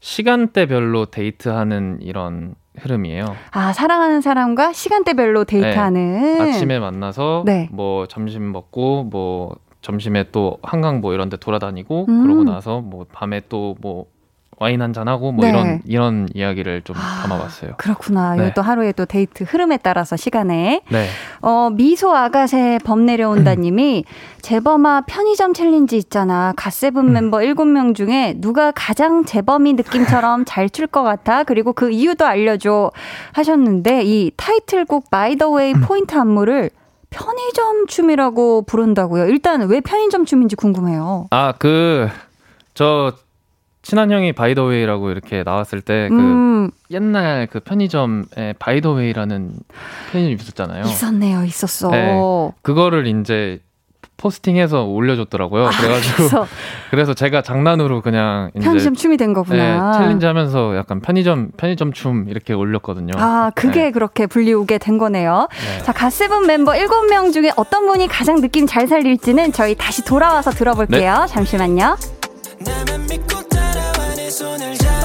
S1: 시간대별로 데이트하는 이런 흐름이에요.
S2: 아, 사랑하는 사람과 시간대별로 데이트하는.
S1: 아침에 만나서,
S2: 네.
S1: 뭐, 점심 먹고, 뭐, 점심에 또 한강 뭐 이런 데 돌아다니고,
S2: 음.
S1: 그러고 나서 뭐, 밤에 또 뭐, 와인 한잔 하고 뭐
S2: 네.
S1: 이런 이런 이야기를 좀
S2: 아,
S1: 담아봤어요.
S2: 그렇구나.
S1: 네.
S2: 이것도 하루에 또 데이트 흐름에 따라서 시간에.
S1: 네.
S2: 어, 미소 아가새 범 내려온다님이 재범아 편의점 챌린지 있잖아. 갓세븐 멤버 7명 중에 누가 가장 재범이 느낌처럼 [laughs] 잘 출 것 같아? 그리고 그 이유도 알려줘. 하셨는데 이 타이틀곡 By The Way 포인트 안무를 편의점 춤이라고 부른다고요. 일단 왜 편의점 춤인지 궁금해요.
S1: 아 그 저 친한 형이 By The Way라고 이렇게 나왔을 때그
S2: 음,
S1: 옛날 그 편의점에 바이더웨이라는 편의점 있었잖아요.
S2: 있었네요. 있었어.
S1: 네. 그거를 이제 포스팅해서 올려줬더라고요.
S2: 아,
S1: 그래가지고
S2: 그래서 [laughs]
S1: 그래서 제가 장난으로 그냥 이제
S2: 편의점 춤이 된
S1: 네,
S2: 거구나.
S1: 챌린지 하면서 약간 편의점 편의점 춤 이렇게 올렸거든요.
S2: 아, 그게
S1: 네.
S2: 그렇게 불리우게 된 거네요.
S1: 네.
S2: 자, 갓세븐 멤버 7명 중에 어떤 분이 가장 느낌 잘 살릴지는 저희 다시 돌아와서 들어볼게요.
S1: 네.
S2: 잠시만요.
S4: 손을 잡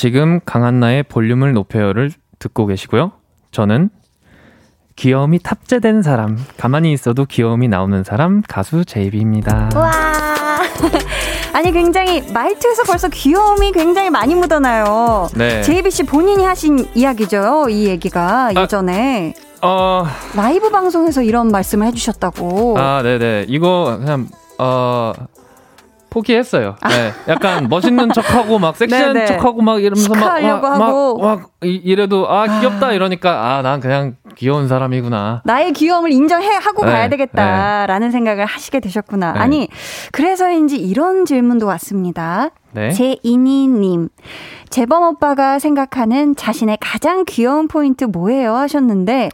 S6: 지금
S1: 강한나의 볼륨을 높여요를 듣고 계시고요. 저는 귀여움이 탑재된 사람, 가만히 있어도 귀여움이 나오는 사람 가수 제이비입니다.
S2: 와. [laughs] 아니, 굉장히 말투에서 벌써 귀여움이 굉장히 많이 묻어나요.
S1: 네.
S2: 제이비 씨 본인이 하신 이야기죠. 이 얘기가
S1: 아.
S2: 예전에
S1: 어,
S2: 라이브 방송에서 이런 말씀을 해주셨다고.
S1: 아, 네네. 이거 그냥 어 포기했어요. 네, 약간 멋있는 척하고 막 섹시한
S2: 아. 네네.
S1: 척하고 막 이러면서 막, 막,
S2: 하고.
S1: 막, 막 이- 이래도 아 귀엽다 이러니까 아 난 그냥 귀여운 사람이구나.
S2: 나의 귀여움을 인정해 하고
S1: 네,
S2: 가야 되겠다라는 생각을 하시게 되셨구나.
S1: 네.
S2: 아니 그래서인지 이런 질문도 왔습니다.
S1: 네.
S2: 제이니님, 재범 오빠가 생각하는 자신의 가장 귀여운 포인트 뭐예요? 하셨는데,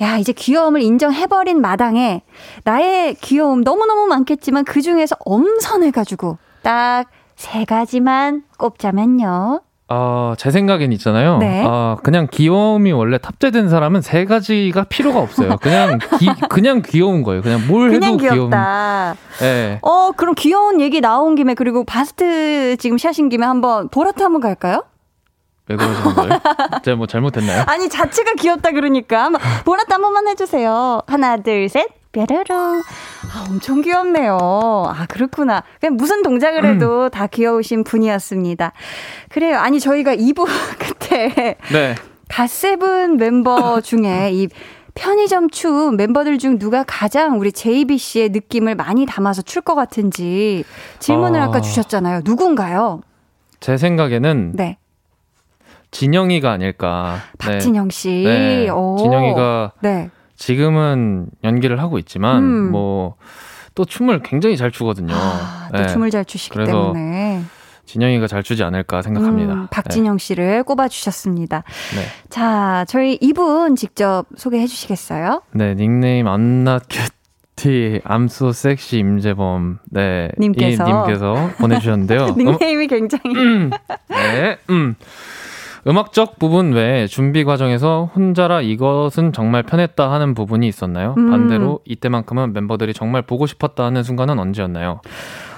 S2: 야, 이제 귀여움을 인정해버린 마당에 나의 귀여움 너무너무 많겠지만 그 중에서 엄선해가지고 딱 세 가지만 꼽자면요.
S1: 어, 제 생각엔 있잖아요.
S2: 네.
S1: 어, 그냥 귀여움이 원래 탑재된 사람은 세 가지가 필요가 없어요. 그냥 기, [laughs] 그냥 귀여운 거예요. 그냥 뭘
S2: 그냥
S1: 해도 귀여운.
S2: 귀엽다.
S1: 예.
S2: 어, 그럼 귀여운 얘기 나온 김에 그리고 바스트 지금 샤신 김에 한번 보라트 한번 갈까요?
S1: 왜 그러시는 거예요? 제가 뭐 잘못했나요?
S2: 아니 자체가 귀엽다 그러니까 보라트 한 번만 해주세요. 하나 둘 셋. 뾰로롱. 아, 엄청 귀엽네요. 아, 그렇구나. 그냥 무슨 동작을 해도 다 귀여우신 분이었습니다. 그래요. 아니, 저희가 2부 그때 [laughs]
S1: 네.
S2: 갓세븐 멤버 중에 이 편의점 춤 멤버들 중 누가 가장 우리 JB 씨의 느낌을 많이 담아서 출 것 같은지 질문을
S1: 어.
S2: 아까 주셨잖아요. 누군가요?
S1: 제 생각에는
S2: 네.
S1: 진영이가 아닐까. 네.
S2: 박진영 씨.
S1: 네.
S2: 오.
S1: 진영이가
S2: 네.
S1: 지금은 연기를 하고 있지만
S2: 음.
S1: 뭐또 춤을 굉장히 잘 추거든요.
S2: 아, 또
S1: 네.
S2: 춤을 잘 추시기 때문에.
S1: 진영이가 잘 추지 않을까 생각합니다.
S2: 음, 박진영 씨를 꼽아 주셨습니다.
S1: 네. 네.
S2: 자, 저희 이분 직접 소개해 주시겠어요?
S1: 네, 닉네임 cutie, I'm so sexy 임재범. 네,
S2: 님께서.
S1: 이 님께서 보내주셨는데요. 음, [laughs]
S2: 닉네임이 굉장히.
S1: 네, 음. 음악적 부분 외에 준비 과정에서 혼자라 이것은 정말 편했다 하는 부분이 있었나요?
S2: 음.
S1: 반대로 이때만큼은 멤버들이 정말 보고 싶었다 하는 순간은 언제였나요?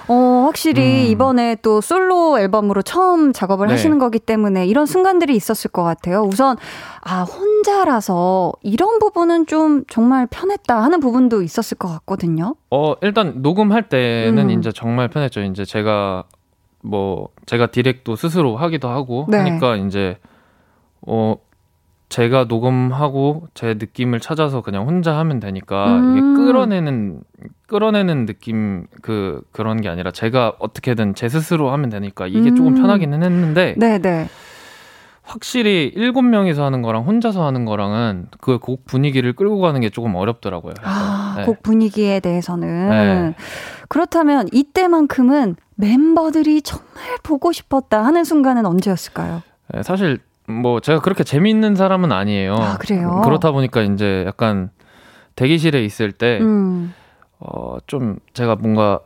S2: 어, 확실히
S1: 음.
S2: 이번에 또 솔로 앨범으로 처음 작업을
S1: 네.
S2: 하시는 거기 때문에 이런 순간들이 있었을 것 같아요. 우선, 아, 혼자라서 이런 부분은 좀 정말 편했다 하는 부분도 있었을 것 같거든요.
S1: 어, 일단 녹음할 때는
S2: 음.
S1: 이제 정말 편했죠. 이제 제가 뭐 제가 디렉도 스스로 하기도 하고
S2: 네.
S1: 하니까 이제 어 제가 녹음하고 제 느낌을 찾아서 그냥 혼자 하면 되니까
S2: 음.
S1: 이게 끌어내는 끌어내는 느낌 그 그런 게 아니라 제가 어떻게든 제 스스로 하면 되니까 이게 조금
S2: 음.
S1: 편하기는 했는데
S2: 네네.
S1: 확실히 일곱 명이서 하는 거랑 혼자서 하는 거랑은 그 곡 분위기를 끌고 가는 게 조금 어렵더라고요.
S2: 아,
S1: 네.
S2: 곡 분위기에 대해서는.
S1: 네.
S2: 그렇다면 이때만큼은 멤버들이 정말 보고 싶었다 하는 순간은 언제였을까요?
S1: 네, 사실 뭐 제가 그렇게 재미있는 사람은 아니에요.
S2: 아, 그래요?
S1: 그렇다 보니까 이제 약간 대기실에 있을 때
S2: 음.
S1: 어, 좀 제가 뭔가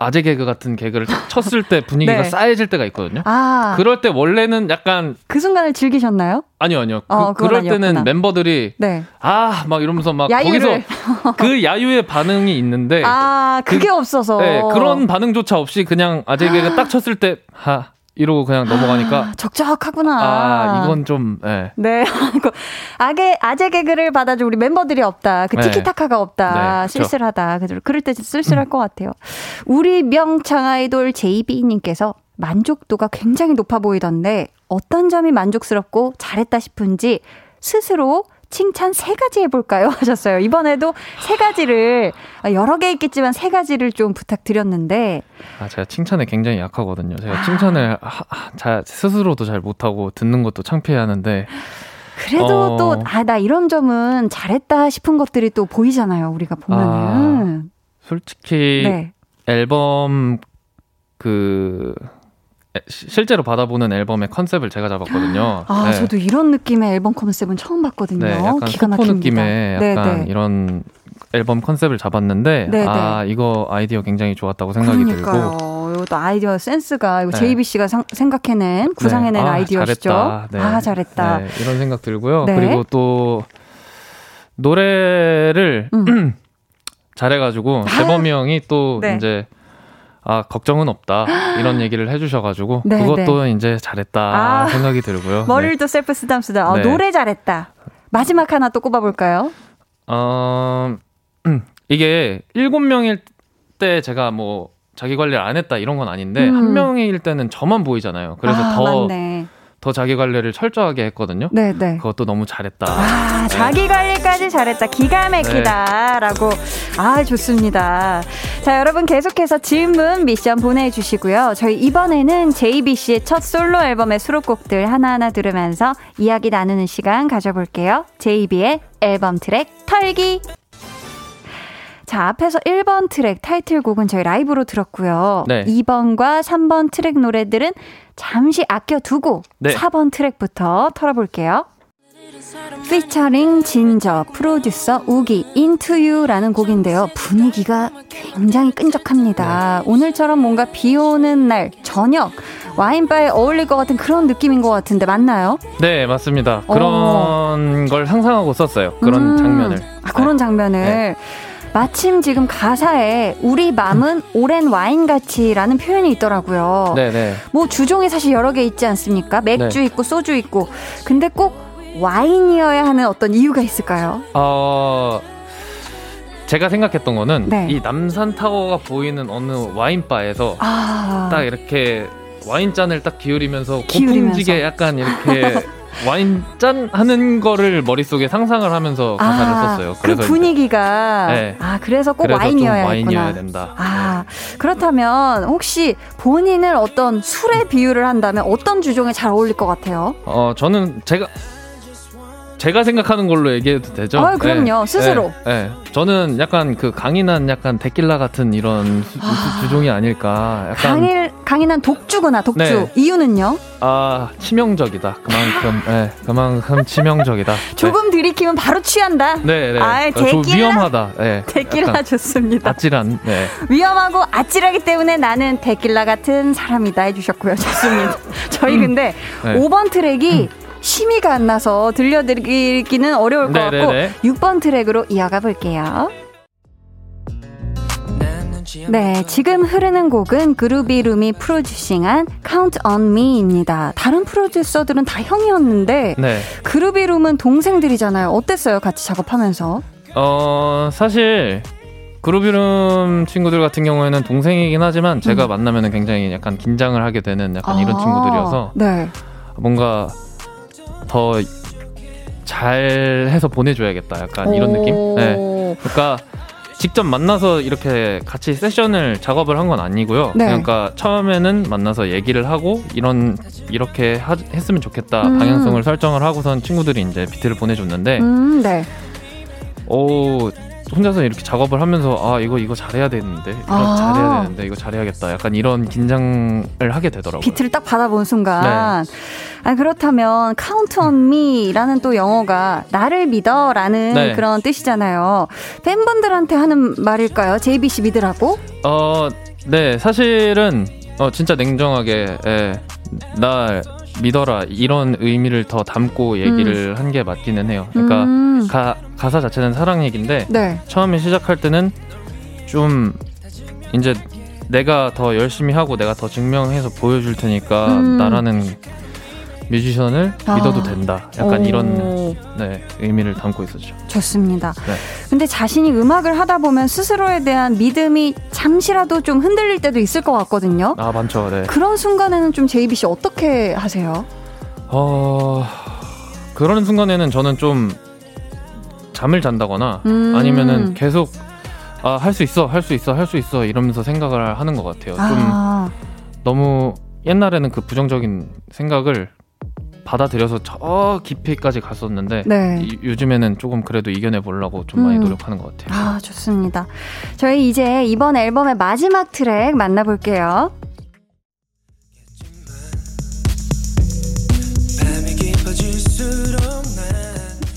S1: 아재 개그 같은 개그를 딱 쳤을 때 분위기가 [laughs]
S2: 네.
S1: 쌓여질 때가 있거든요.
S2: 아, 그,
S1: 그럴 때 원래는 약간
S2: 순간을 즐기셨나요?
S1: 아니요 아니요. 그,
S2: 어, 그건
S1: 그럴 때는. 멤버들이
S2: 네.
S1: 아 막 이러면서 막
S2: 야유를.
S1: 거기서 [laughs] 그 야유의 반응이 있는데
S2: 아, 그게 없어서.
S1: 네, 그런 반응조차 없이 그냥 아재 개그 딱 쳤을 때 하 이러고 그냥 넘어가니까
S2: 아, 적적하구나.
S1: 아 이건 좀 예.
S2: 네. [laughs] 그 아재, 아재 개그를 받아줄 우리 멤버들이 없다. 그
S1: 네.
S2: 티키타카가 없다.
S1: 네.
S2: 쓸쓸하다. 그래서 그럴 때 쓸쓸할 것 같아요. 우리 명창 아이돌 JB님께서 만족도가 굉장히 높아 보이던데 어떤 점이 만족스럽고 잘했다 싶은지 스스로 칭찬 세 가지 해볼까요? [laughs] 하셨어요. 이번에도 세 가지를 여러 개 있겠지만 세 가지를 좀 부탁드렸는데
S1: 아 제가 칭찬에 굉장히 약하거든요. 제가 칭찬을 하- 하- 잘 스스로도 잘 못하고 듣는 것도 창피해 하는데
S2: 그래도
S1: 어.
S2: 또 아 나 이런 점은 잘했다 싶은 것들이 또 보이잖아요. 우리가 보면은.
S1: 솔직히
S2: 네.
S1: 앨범 그 실제로 받아보는 앨범의 컨셉을 제가 잡았거든요.
S2: 아,
S1: 네.
S2: 저도 이런 느낌의 앨범 컨셉은 처음 봤거든요.
S1: 네, 약간
S2: 기가 막힙니다.
S1: 느낌의
S2: 네,
S1: 약간
S2: 네.
S1: 이런 앨범 컨셉을 잡았는데
S2: 네,
S1: 아 이거 아이디어 굉장히 좋았다고 생각이 들고
S2: 그러니까요. 이것도 아이디어 센스가 이거
S1: 네.
S2: JB 씨가 생각해낸 구상해낸
S1: 네. 아,
S2: 아이디어시죠.
S1: 잘했다. 네.
S2: 아 잘했다.
S1: 네, 이런 생각 들고요.
S2: 네.
S1: 그리고 또 노래를
S2: 음. [clears throat]
S1: 잘해가지고 재범이 형이 또
S2: 네.
S1: 이제 아 걱정은 없다 이런 [gasps] 얘기를 해주셔가지고
S2: 네,
S1: 그것도 이제 잘했다
S2: 아,
S1: 생각이 들고요. [laughs]
S2: 머리를
S1: 네.
S2: 또 셀프 쓰담쓰다. 어,
S1: 네.
S2: 노래 잘했다. 마지막 하나 또 꼽아볼까요?
S1: 어 음, [clears throat] 이게 일곱 명일 때 제가 뭐 자기 관리를 안 했다 이런 건 아닌데
S2: 음.
S1: 한 명일 때는 저만 보이잖아요. 그래서
S2: 아,
S1: 더
S2: 맞네.
S1: 더 자기 관리를 철저하게 했거든요.
S2: 네, 네.
S1: 그것도 너무 잘했다.
S2: 아, 자기 관리까지 잘했다. 기가 막히다. 라고. 아, 좋습니다. 자, 여러분 계속해서 질문, 미션 보내 주시고요. 저희 이번에는 JBC의 첫 솔로 앨범의 수록곡들 하나하나 들으면서 이야기 나누는 시간 가져볼게요. JB의 앨범 트랙 털기. 자, 앞에서 1번 트랙 타이틀곡은 저희 라이브로 들었고요.
S1: 네.
S2: 2번과 3번 트랙 노래들은 잠시 아껴두고
S1: 네.
S2: 4번 트랙부터 털어볼게요. 피처링 진저 프로듀서 우기 인투유라는 곡인데요. 분위기가 굉장히 끈적합니다. 오늘처럼 뭔가 비 오는 날 저녁 와인바에 어울릴 것 같은 그런 느낌인 것 같은데 맞나요?
S1: 네, 맞습니다. 그런 걸 상상하고 썼어요. 그런
S2: 음,
S1: 장면을.
S2: 아, 그런 장면을
S1: 네.
S2: 마침 지금 가사에 우리 맘은 오랜 와인 같이라는 표현이 있더라고요.
S1: 네, 네.
S2: 뭐 주종이 사실 여러 개 있지 않습니까? 맥주
S1: 네.
S2: 있고 소주 있고. 근데 꼭 와인이어야 하는 어떤 이유가 있을까요?
S1: 어, 제가 생각했던 거는
S2: 네.
S1: 이 남산 타워가 보이는 어느 와인바에서
S2: 아.
S1: 딱 이렇게 와인잔을 딱 기울이면서
S2: 기울이면서.
S1: 고풍지게 약간 이렇게 [laughs] 와인잔 하는 거를 머릿속에 상상을 하면서 가사를 썼어요.
S2: 그 분위기가
S1: 네.
S2: 아 그래서 꼭
S1: 그래서 좀
S2: 와인이어야
S1: 와인이어야. 된다.
S2: 아 그렇다면 혹시 본인을 어떤 술에 비유를 한다면 어떤 주종에 잘 어울릴 것 같아요?
S1: 어, 저는 제가 제가 생각하는 걸로 얘기해도 되죠?
S2: 아, 그럼요. 스스로.
S1: 네, 네. 저는 약간 그 강인한 약간 데킬라 같은 이런 수, 수- 주종이 아닐까. 약간
S2: 강일 강인한 독주구나 독주.
S1: 네.
S2: 이유는요?
S1: 아 치명적이다. 그만큼, 네, 그만큼 치명적이다. [laughs] 네.
S2: 조금 들이키면 바로 취한다.
S1: 네, 네. 어, 좀
S2: 데킬라.
S1: 위험하다. 네.
S2: 데킬라 좋습니다.
S1: 아찔한. 네.
S2: 위험하고 아찔하기 때문에 나는 데킬라 같은 사람이다 해주셨고요. 좋습니다. [laughs] 저희 근데
S1: 네.
S2: 5번 트랙이 심의가 안 나서 들려드리기는 어려울 것 같고
S1: 네네네.
S2: 6번 트랙으로 이어가 볼게요. 네, 지금 흐르는 곡은 그루비룸이 프로듀싱한 Count on Me입니다. 다른 프로듀서들은 다 형이었는데
S1: 네.
S2: 그루비룸은 동생들이잖아요. 어땠어요? 같이 작업하면서?
S1: 어 사실 그루비룸 친구들 같은 경우에는 동생이긴 하지만 제가
S2: 음.
S1: 만나면은 굉장히 약간 긴장을 하게 되는 약간 이런
S2: 아,
S1: 친구들이어서
S2: 네.
S1: 뭔가 더 잘해서 보내줘야겠다. 약간 이런 느낌. 네.
S2: 오.
S1: 그러니까 직접 만나서 이렇게 같이 세션을 작업을 한 건 아니고요.
S2: 네.
S1: 그러니까 처음에는 만나서 얘기를 하고 이런 이렇게 하- 했으면 좋겠다
S2: 음.
S1: 방향성을 설정을 하고선 친구들이 이제 비트를 보내줬는데
S2: 음, 네.
S1: 오 혼자서 이렇게 작업을 하면서 아 이거 이거 잘해야 되는데 이거
S2: 아.
S1: 잘해야 되는데 이거 잘해야겠다 약간 이런 긴장을 하게 되더라고요.
S2: 비트를 딱 받아본 순간.
S1: 네.
S2: 아, 그렇다면 count on me라는 또 영어가 나를 믿어라는
S1: 네.
S2: 그런 뜻이잖아요. 팬분들한테 하는 말일까요? JBC 믿으라고?
S1: 어, 네, 사실은 어 진짜 냉정하게 예, 날 믿어라 이런 의미를 더 담고 얘기를 한게 맞기는 해요. 그러니까
S2: 음.
S1: 가 가사 자체는 사랑 얘기인데
S2: 네.
S1: 처음에 시작할 때는 좀 이제 내가 더 열심히 하고 내가 더 증명해서 보여줄 테니까
S2: 음.
S1: 나라는 뮤지션을
S2: 아.
S1: 믿어도 된다. 약간
S2: 오.
S1: 이런 네, 의미를 담고 있었죠.
S2: 좋습니다.
S1: 네.
S2: 근데 자신이 음악을 하다 보면 스스로에 대한 믿음이 잠시라도 좀 흔들릴 때도 있을 것 같거든요.
S1: 아 많죠. 네.
S2: 그런 순간에는 좀 JBC 어떻게 하세요?
S1: 어 그런 순간에는 저는 좀 잠을 잔다거나
S2: 음.
S1: 아니면은 계속 아 할 수 있어 할 수 있어 할 수 있어 이러면서 생각을 하는 것 같아요. 좀
S2: 아,
S1: 너무 옛날에는 그 부정적인 생각을 받아들여서 저 깊이까지 갔었는데
S2: 네.
S1: 이- 요즘에는 조금 그래도 이겨내 보려고 좀 많이
S2: 음.
S1: 노력하는 것 같아요.
S2: 아, 좋습니다. 저희 이제 이번 앨범의 마지막 트랙 만나볼게요.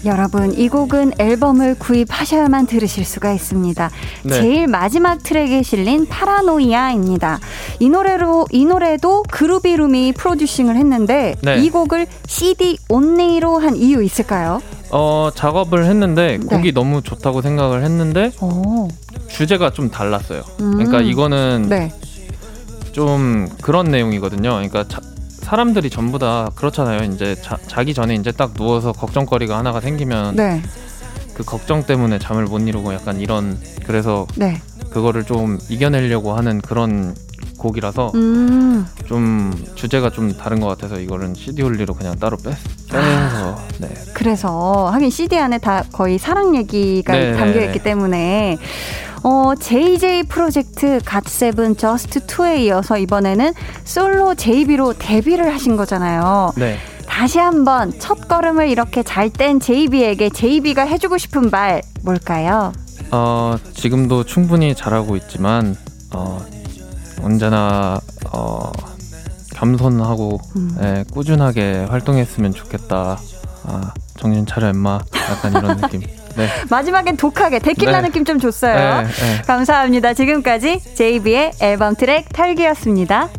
S2: 여러분, 이 곡은 앨범을 구입하셔야만 들으실 수가 있습니다.
S1: 네.
S2: 제일 마지막 트랙에 실린 파라노이아입니다. 이 노래로, 이 노래도 그루비룸이 프로듀싱을 했는데,
S1: 네.
S2: 이 곡을 CD 온리로 한 이유 있을까요?
S1: 어 작업을 했는데
S2: 네.
S1: 곡이 너무 좋다고 생각을 했는데
S2: 오.
S1: 주제가 좀 달랐어요.
S2: 음.
S1: 그러니까 이거는
S2: 네.
S1: 좀 그런 내용이거든요. 그러니까 자- 사람들이 전부 다 그렇잖아요. 이제 자, 기 전에 이제 딱 누워서 걱정거리가 하나가 생기면
S2: 네.
S1: 그 걱정 때문에 잠을 못 이루고 약간 이런 그래서
S2: 네.
S1: 그거를 좀 이겨내려고 하는 그런 곡이라서
S2: 음.
S1: 좀 주제가 좀 다른 것 같아서 이거는 CD only로 그냥 따로 빼, 빼서 네.
S2: 그래서 하긴 CD 안에 다 거의 사랑 얘기가
S1: 네,
S2: 담겨
S1: 네,
S2: 있기
S1: 네.
S2: 때문에 어 JJ 프로젝트 갓세븐 Jus2에 이어서 이번에는 솔로 JB로 데뷔를 하신 거잖아요.
S1: 네.
S2: 다시 한번 첫 걸음을 이렇게 잘 뗀 JB에게 JB가 해주고 싶은 말 뭘까요?
S1: 어, 지금도 충분히 잘하고 있지만 어, 언제나 어, 겸손하고
S2: 음.
S1: 예, 꾸준하게 활동했으면 좋겠다. 아, 정신 차려 임마. 약간 이런 느낌. 네. [laughs]
S2: 마지막엔 독하게 데킬라
S1: 네.
S2: 느낌 좀 줬어요.
S1: 네, 네.
S2: 감사합니다. 지금까지 JB의 앨범 트랙 탈기였습니다.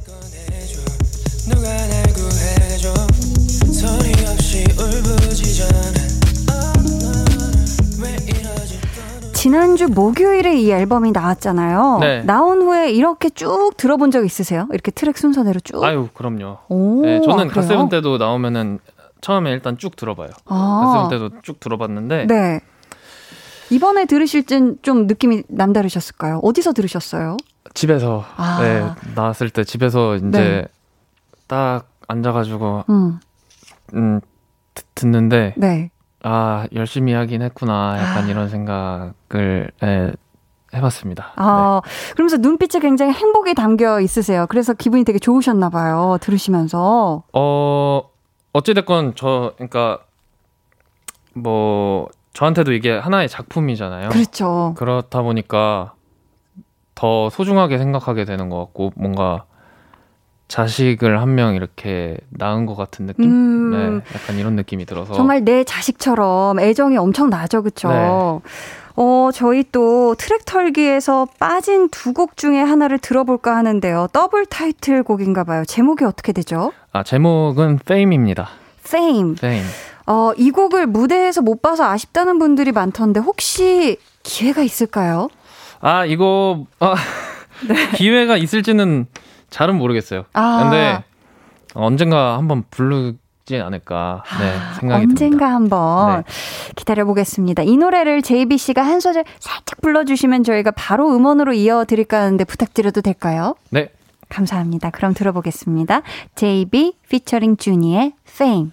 S2: 지난주 목요일에 이 앨범이 나왔잖아요.
S1: 네.
S2: 나온 후에 이렇게 쭉 들어본 적 있으세요? 이렇게 트랙 순서대로 쭉?
S1: 아유, 그럼요.
S2: 오,
S1: 네, 저는
S2: 아?
S1: 갓세븐 때도 나오면은 처음에 일단 쭉 들어봐요.
S2: 아,
S1: 갓세븐 때도 쭉 들어봤는데
S2: 네. 이번에 들으실 땐 좀 느낌이 남다르셨을까요? 어디서 들으셨어요?
S1: 집에서
S2: 아.
S1: 네, 나왔을 때 집에서 이제
S2: 네.
S1: 딱 앉아가지고
S2: 음,
S1: 음, 듣- 듣는데
S2: 네.
S1: 아 열심히 하긴 했구나 약간
S2: 아.
S1: 이런 생각을 예, 해봤습니다.
S2: 아, 그러면서 눈빛에 굉장히 행복이 담겨 있으세요. 그래서 기분이 되게 좋으셨나 봐요. 들으시면서.
S1: 네. 어 어찌됐건 저 그러니까 뭐 저한테도 이게 하나의 작품이잖아요.
S2: 그렇죠.
S1: 그렇다 보니까 더 소중하게 생각하게 되는 것 같고 뭔가 자식을 한 명 이렇게 낳은 것 같은 느낌?
S2: 음.
S1: 네, 약간 이런 느낌이 들어서
S2: 정말 내 자식처럼 애정이 엄청 나죠, 그쵸?
S1: 네.
S2: 어, 저희 또 트랙 털기에서 빠진 두 곡 중에 하나를 들어볼까 하는데요. 더블 타이틀 곡인가 봐요. 제목이 어떻게 되죠?
S1: 아 제목은 Fame입니다.
S2: Fame.
S1: Fame.
S2: 어, 이 곡을 무대에서 못 봐서 아쉽다는 분들이 많던데 혹시 기회가 있을까요?
S1: 아 이거 아, [laughs] 기회가 있을지는 잘은 모르겠어요.
S2: 네. 아.
S1: 근데 언젠가 한번 부르 지 않을까 네, 생각이
S2: 언젠가
S1: 듭니다.
S2: 한번
S1: 네.
S2: 기다려 보겠습니다. 이 노래를 JB 씨가 한 소절 살짝 불러주시면 저희가 바로 음원으로 이어드릴까 하는데 부탁드려도 될까요?
S1: 네.
S2: 감사합니다. 그럼 들어보겠습니다. JB 피처링 주니의 Fame.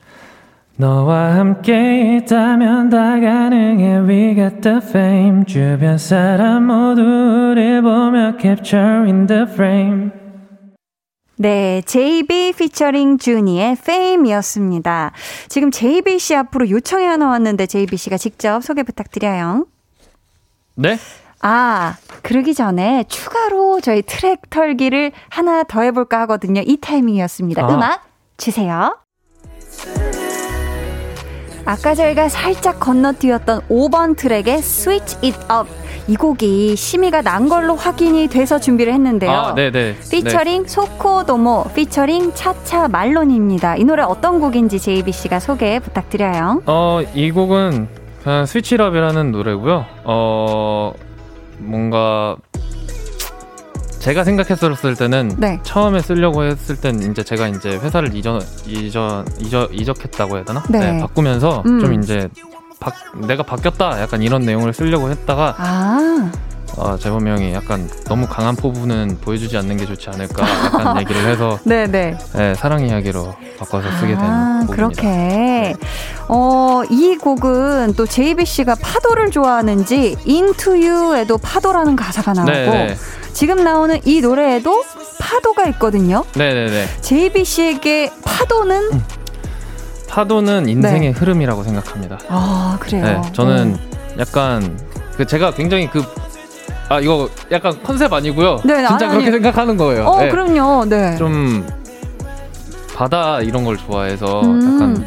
S1: 너와 함께 있다면 다 가능해 We got the fame 주변 사람 모두 를 보며 Capture in the frame
S2: 네, JB 피처링 주니의 Fame이었습니다. 지금 JB 씨 앞으로 요청이 하나 왔는데 JB 씨가 직접 소개 부탁드려요.
S1: 네?
S2: 아, 그러기 전에 추가로 저희 트랙 털기를 하나 더 해볼까 하거든요. 이 타이밍이었습니다.
S1: 아.
S2: 음악 주세요. 아까 저희가 살짝 건너뛰었던 5번 트랙의 Switch It Up. 이 곡이 심의가 난 걸로 확인이 돼서 준비를 했는데요.
S1: 아, 네네.
S2: 피처링 소코도모, 피처링 차차 말론입니다. 이 노래 어떤 곡인지 JB 씨가 소개 부탁드려요.
S1: 어, 이 곡은 그냥 스위치럽이라는 노래고요. 어, 뭔가 제가 생각했었을 때는
S2: 네.
S1: 처음에 쓰려고 했을 땐 이제 제가 이제 회사를 이전 이전 이적 이적했다고 해야 되나?
S2: 네.
S1: 바꾸면서
S2: 음.
S1: 좀 이제 바, 내가 바뀌었다 약간 이런 내용을 쓰려고 했다가
S2: 아,
S1: 어, 재범이 형이 약간 너무 강한 포부는 보여주지 않는 게 좋지 않을까 약간 [laughs] 얘기를 해서
S2: 네네.
S1: 네, 사랑 이야기로 바꿔서 쓰게 된
S2: 아,
S1: 곡입니다.
S2: 그렇게. 어, 이 곡은 또 JB 씨가 파도를 좋아하는지 Into You에도 파도라는 가사가 나오고
S1: 네네.
S2: 지금 나오는 이 노래에도 파도가 있거든요.
S1: 네네네.
S2: JB 씨에게 파도는
S1: 파도는 인생의 흐름이라고 생각합니다.
S2: 아, 그래요.
S1: 네, 저는
S2: 어.
S1: 약간 그 제가 굉장히 그 아 이거 약간 컨셉 아니고요.
S2: 네,
S1: 진짜
S2: 아니,
S1: 그렇게
S2: 아니.
S1: 생각하는 거예요.
S2: 어,
S1: 네.
S2: 그럼요. 네.
S1: 좀 바다 이런 걸 좋아해서
S2: 음.
S1: 약간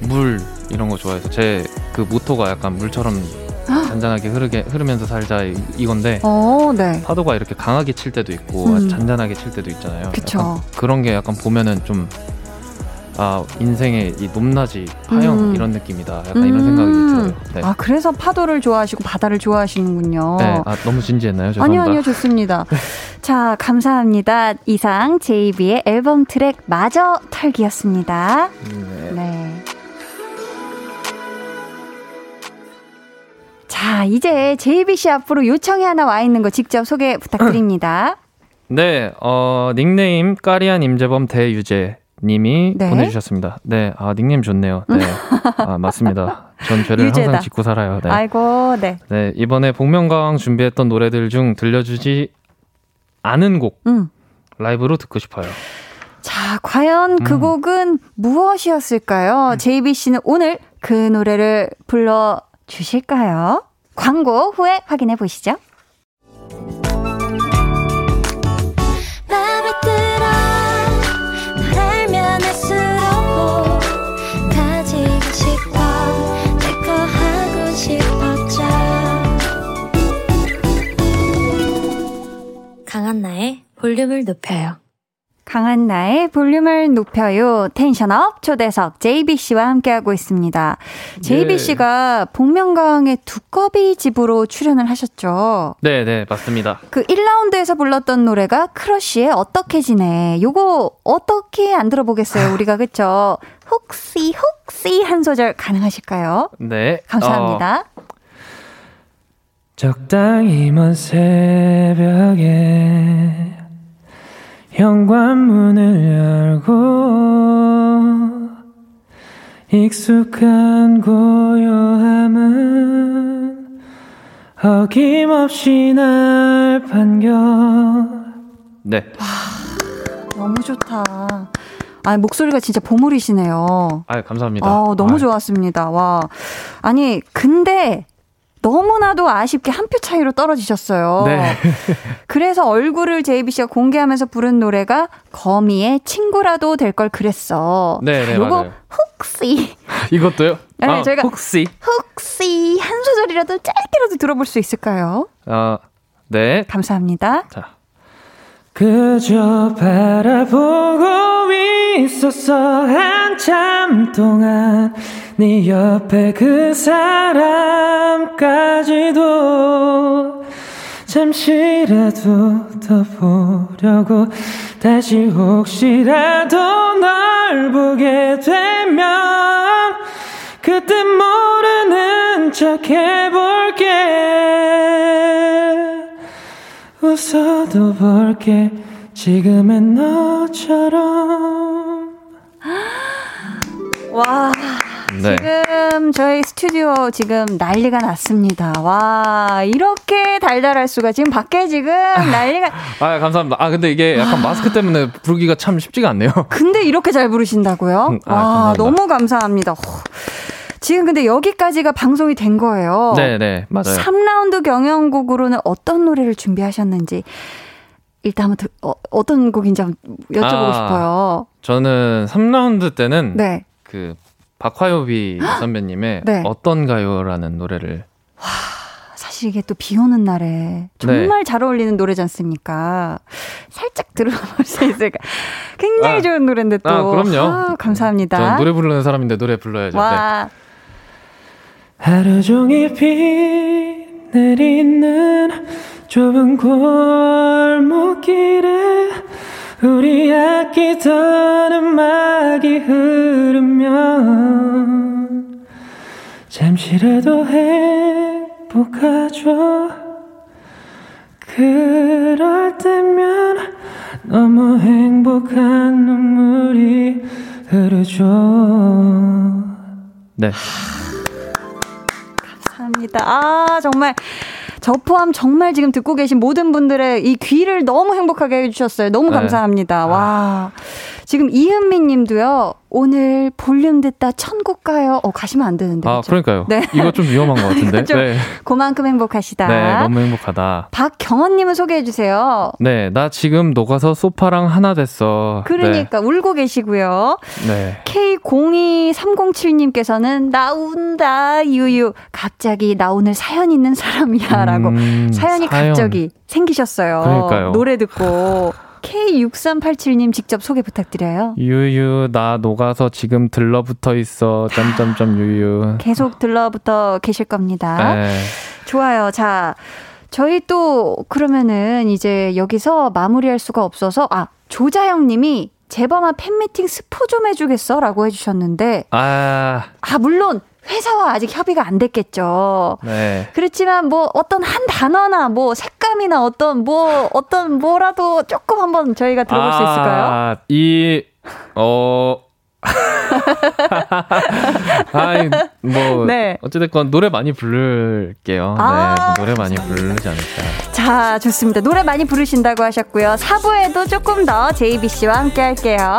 S1: 물 이런 거 좋아해서 제 그 모토가 약간 물처럼 [gasps] 잔잔하게 흐르게 흐르면서 살자 이, 이건데
S2: 어, 네.
S1: 파도가 이렇게 강하게 칠 때도 있고
S2: 음.
S1: 잔잔하게 칠 때도 있잖아요.
S2: 그쵸.
S1: 약간 그런 게 약간 보면은 좀 아, 인생의 이 높낮이, 파형
S2: 음.
S1: 이런 느낌이다. 약간 이런 생각이 들어요. 네.
S2: 아, 그래서 파도를 좋아하시고 바다를 좋아하시는군요.
S1: 네. 아, 너무 진지했나요?
S2: 어. 아니요,
S1: 죄송합니다.
S2: 아니요, 좋습니다. [laughs] 자, 감사합니다. 이상 JB의 앨범 트랙 마저 털기였습니다.
S1: 네.
S2: 네. 자, 이제 JB 씨 앞으로 요청이 하나 와 있는 거 직접 소개 부탁드립니다. [laughs]
S1: 네, 어, 닉네임 까리안 임재범 대유재 님이
S2: 네.
S1: 보내주셨습니다. 네, 아, 닉네임 좋네요. 네. 아, 맞습니다. 전 죄를
S2: 유재다.
S1: 항상 짓고 살아요. 네.
S2: 아이고, 네.
S1: 네, 이번에 복면가왕 준비했던 노래들 중 들려주지 않은 곡,
S2: 음.
S1: 라이브로 듣고 싶어요.
S2: 자, 과연 그
S1: 음.
S2: 곡은 무엇이었을까요? JB 씨는 오늘 그 노래를 불러 주실까요? 광고 후에 확인해 보시죠.
S6: 강한나의 볼륨을 높여요
S2: 강한 나의 볼륨을 높여요. 텐션업 초대석 JBC와 함께하고 있습니다. JBC가 복면가왕의 두꺼비 집으로 출연을 하셨죠.
S1: 네, 네, 맞습니다.
S2: 그 1라운드에서 불렀던 노래가 크러쉬의 어떻게 지내. 요거 어떻게 안 들어보겠어요, 우리가 그쵸? 혹시 혹시 한 소절 가능하실까요?
S1: 네.
S2: 감사합니다.
S1: 어, 적당히 먼 새벽에 현관문을 열고 익숙한 고요함은 어김없이 날 반겨 네.
S2: 너무 좋다. 아, 목소리가 진짜 보물이시네요.
S1: 아 감사합니다.
S2: 아, 너무
S1: 아유.
S2: 좋았습니다. 와. 아니, 근데 너무나도 아쉽게 한 표 차이로 떨어지셨어요.
S1: 네.
S2: 그래서 얼굴을 JBC가 공개하면서 부른 노래가 거미의 친구라도 될 걸 그랬어.
S1: 네, 네,
S2: 요거. 혹시 [laughs]
S1: 이것도요?
S2: 네,
S1: 아,
S2: 저희가-
S1: 혹시
S2: 혹시 한 소절이라도 짧게라도 들어볼 수 있을까요?
S1: 아, 네.
S2: 감사합니다.
S1: 자. 그저 바라보고 있었어. 한참 동안 네 옆에 그 사람까지도 잠시라도 더 보려고. 다시 혹시라도 널 보게 되면 그때 모르는 척 해볼게 웃어도 볼게 지금의 너처럼
S2: 와,
S7: 네.
S2: 지금 저희 스튜디오 지금 난리가 났습니다. 와, 이렇게 달달할 수가 지금 밖에 지금 난리가. [laughs]
S1: 아, 감사합니다. 아, 근데 이게 약간 마스크 때문에 부르기가 참 쉽지가 않네요.
S2: 근데 이렇게 잘 부르신다고요?
S1: 음, 아,
S2: 와,
S1: 감사합니다.
S2: 너무 감사합니다. 호. 지금 근데 여기까지가 방송이 된 거예요.
S1: 네, 네, 맞아요.
S2: 3라운드 경연곡으로는 어떤 노래를 준비하셨는지 일단 한번 들, 어, 어떤 곡인지 한번 여쭤보고
S1: 아.
S2: 싶어요.
S1: 저는 3라운드 때는
S2: 네.
S1: 그 박화요비 선배님의
S2: 네.
S1: 어떤 가요라는 노래를
S2: 사실 이게 또 비 오는 날에 정말 잘 어울리는 노래지 않습니까? 살짝 들어볼 수 있을까? 굉장히
S1: 아.
S2: 좋은 노래인데 또.
S1: 아, 그럼요.
S2: 아, 감사합니다.
S1: 전 노래 부르는 사람인데 노래 불러야죠. 네.
S2: 와,
S4: 하루 종일 비 내리는 좁은 골목길에 우리 아끼던 음악이 흐르면 잠시라도 행복하죠 그럴 때면 너무 행복한 눈물이 흐르죠
S1: 네.
S2: 감사합니다. 아, 정말. 저 포함 정말 지금 듣고 계신 모든 분들의 이 귀를 너무 행복하게 해주셨어요. 너무
S1: 네.
S2: 감사합니다. 와. 지금 이은미 님도요, 오늘 볼륨 듣다 천국 가요. 어, 가시면 안 되는데.
S1: 아,
S2: 그죠?
S1: 그러니까요.
S2: 네.
S1: 이거 좀 위험한 것 같은데. [laughs]
S2: 좀
S1: 네.
S2: 그만큼 행복하시다.
S1: 네, 너무 행복하다.
S2: 박경원 님을 소개해 주세요.
S1: 네, 나 지금 녹아서 소파랑 하나 됐어.
S2: 그러니까 울고 계시고요.
S1: 네.
S2: K02307 님께서는 나 운다 유유 갑자기 나 오늘 사연 있는 사람이야라고
S1: 음,
S2: 사연이
S1: 사연.
S2: 갑자기 생기셨어요.
S1: 그러니까요.
S2: 노래 듣고 K6387님 직접 소개 부탁드려요.
S1: 유유, 나 녹아서 지금 들러붙어 있어. 점점점 유유. [laughs]
S2: 계속 들러붙어 계실 겁니다.
S1: 네.
S2: 좋아요. 자, 저희 또 그러면은 이제 여기서 마무리할 수가 없어서 아 조자영 님이 재범아 팬미팅 스포 좀 해주겠어? 라고 해주셨는데
S1: 아,
S2: 아 물론 회사와 아직 협의가 안 됐겠죠.
S1: 네.
S2: 그렇지만 뭐 어떤 한 단어나 뭐 색감이나 어떤 뭐 어떤 뭐라도 조금 한번 저희가 들어볼 수 있을까요?
S1: 아, 이, 어, [laughs] 아이, 뭐,
S2: 네.
S1: 어찌됐건 노래 많이 부를게요.
S2: 아.
S1: 네, 노래 많이 부르지 않을까.
S2: 자, 좋습니다. 노래 많이 부르신다고 하셨고요. 4부에도 조금 더 JBC와 함께 할게요.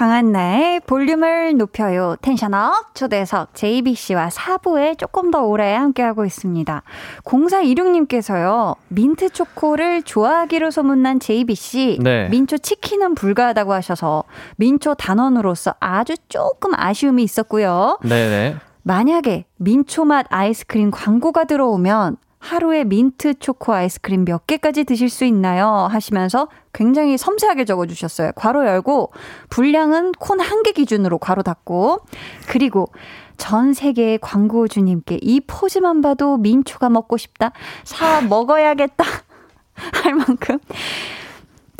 S2: 강한 나의 볼륨을 높여요. 텐션업 초대석 JBC와 4부에 조금 더 오래 함께하고 있습니다. 0426님께서요. 민트 초코를 좋아하기로 소문난 JBC.
S1: 네.
S2: 민초 치킨은 불가하다고 하셔서 민초 단원으로서 아주 조금 아쉬움이 있었고요.
S1: 네네.
S2: 만약에 민초 맛 아이스크림 광고가 들어오면 하루에 민트 초코 아이스크림 몇 개까지 드실 수 있나요? 하시면서 굉장히 섬세하게 적어주셨어요. 괄호 열고 분량은 콘 한 개 기준으로 괄호 닫고 그리고 전 세계의 광고주님께 이 포즈만 봐도 민초가 먹고 싶다. 사 먹어야겠다. [laughs] 할 만큼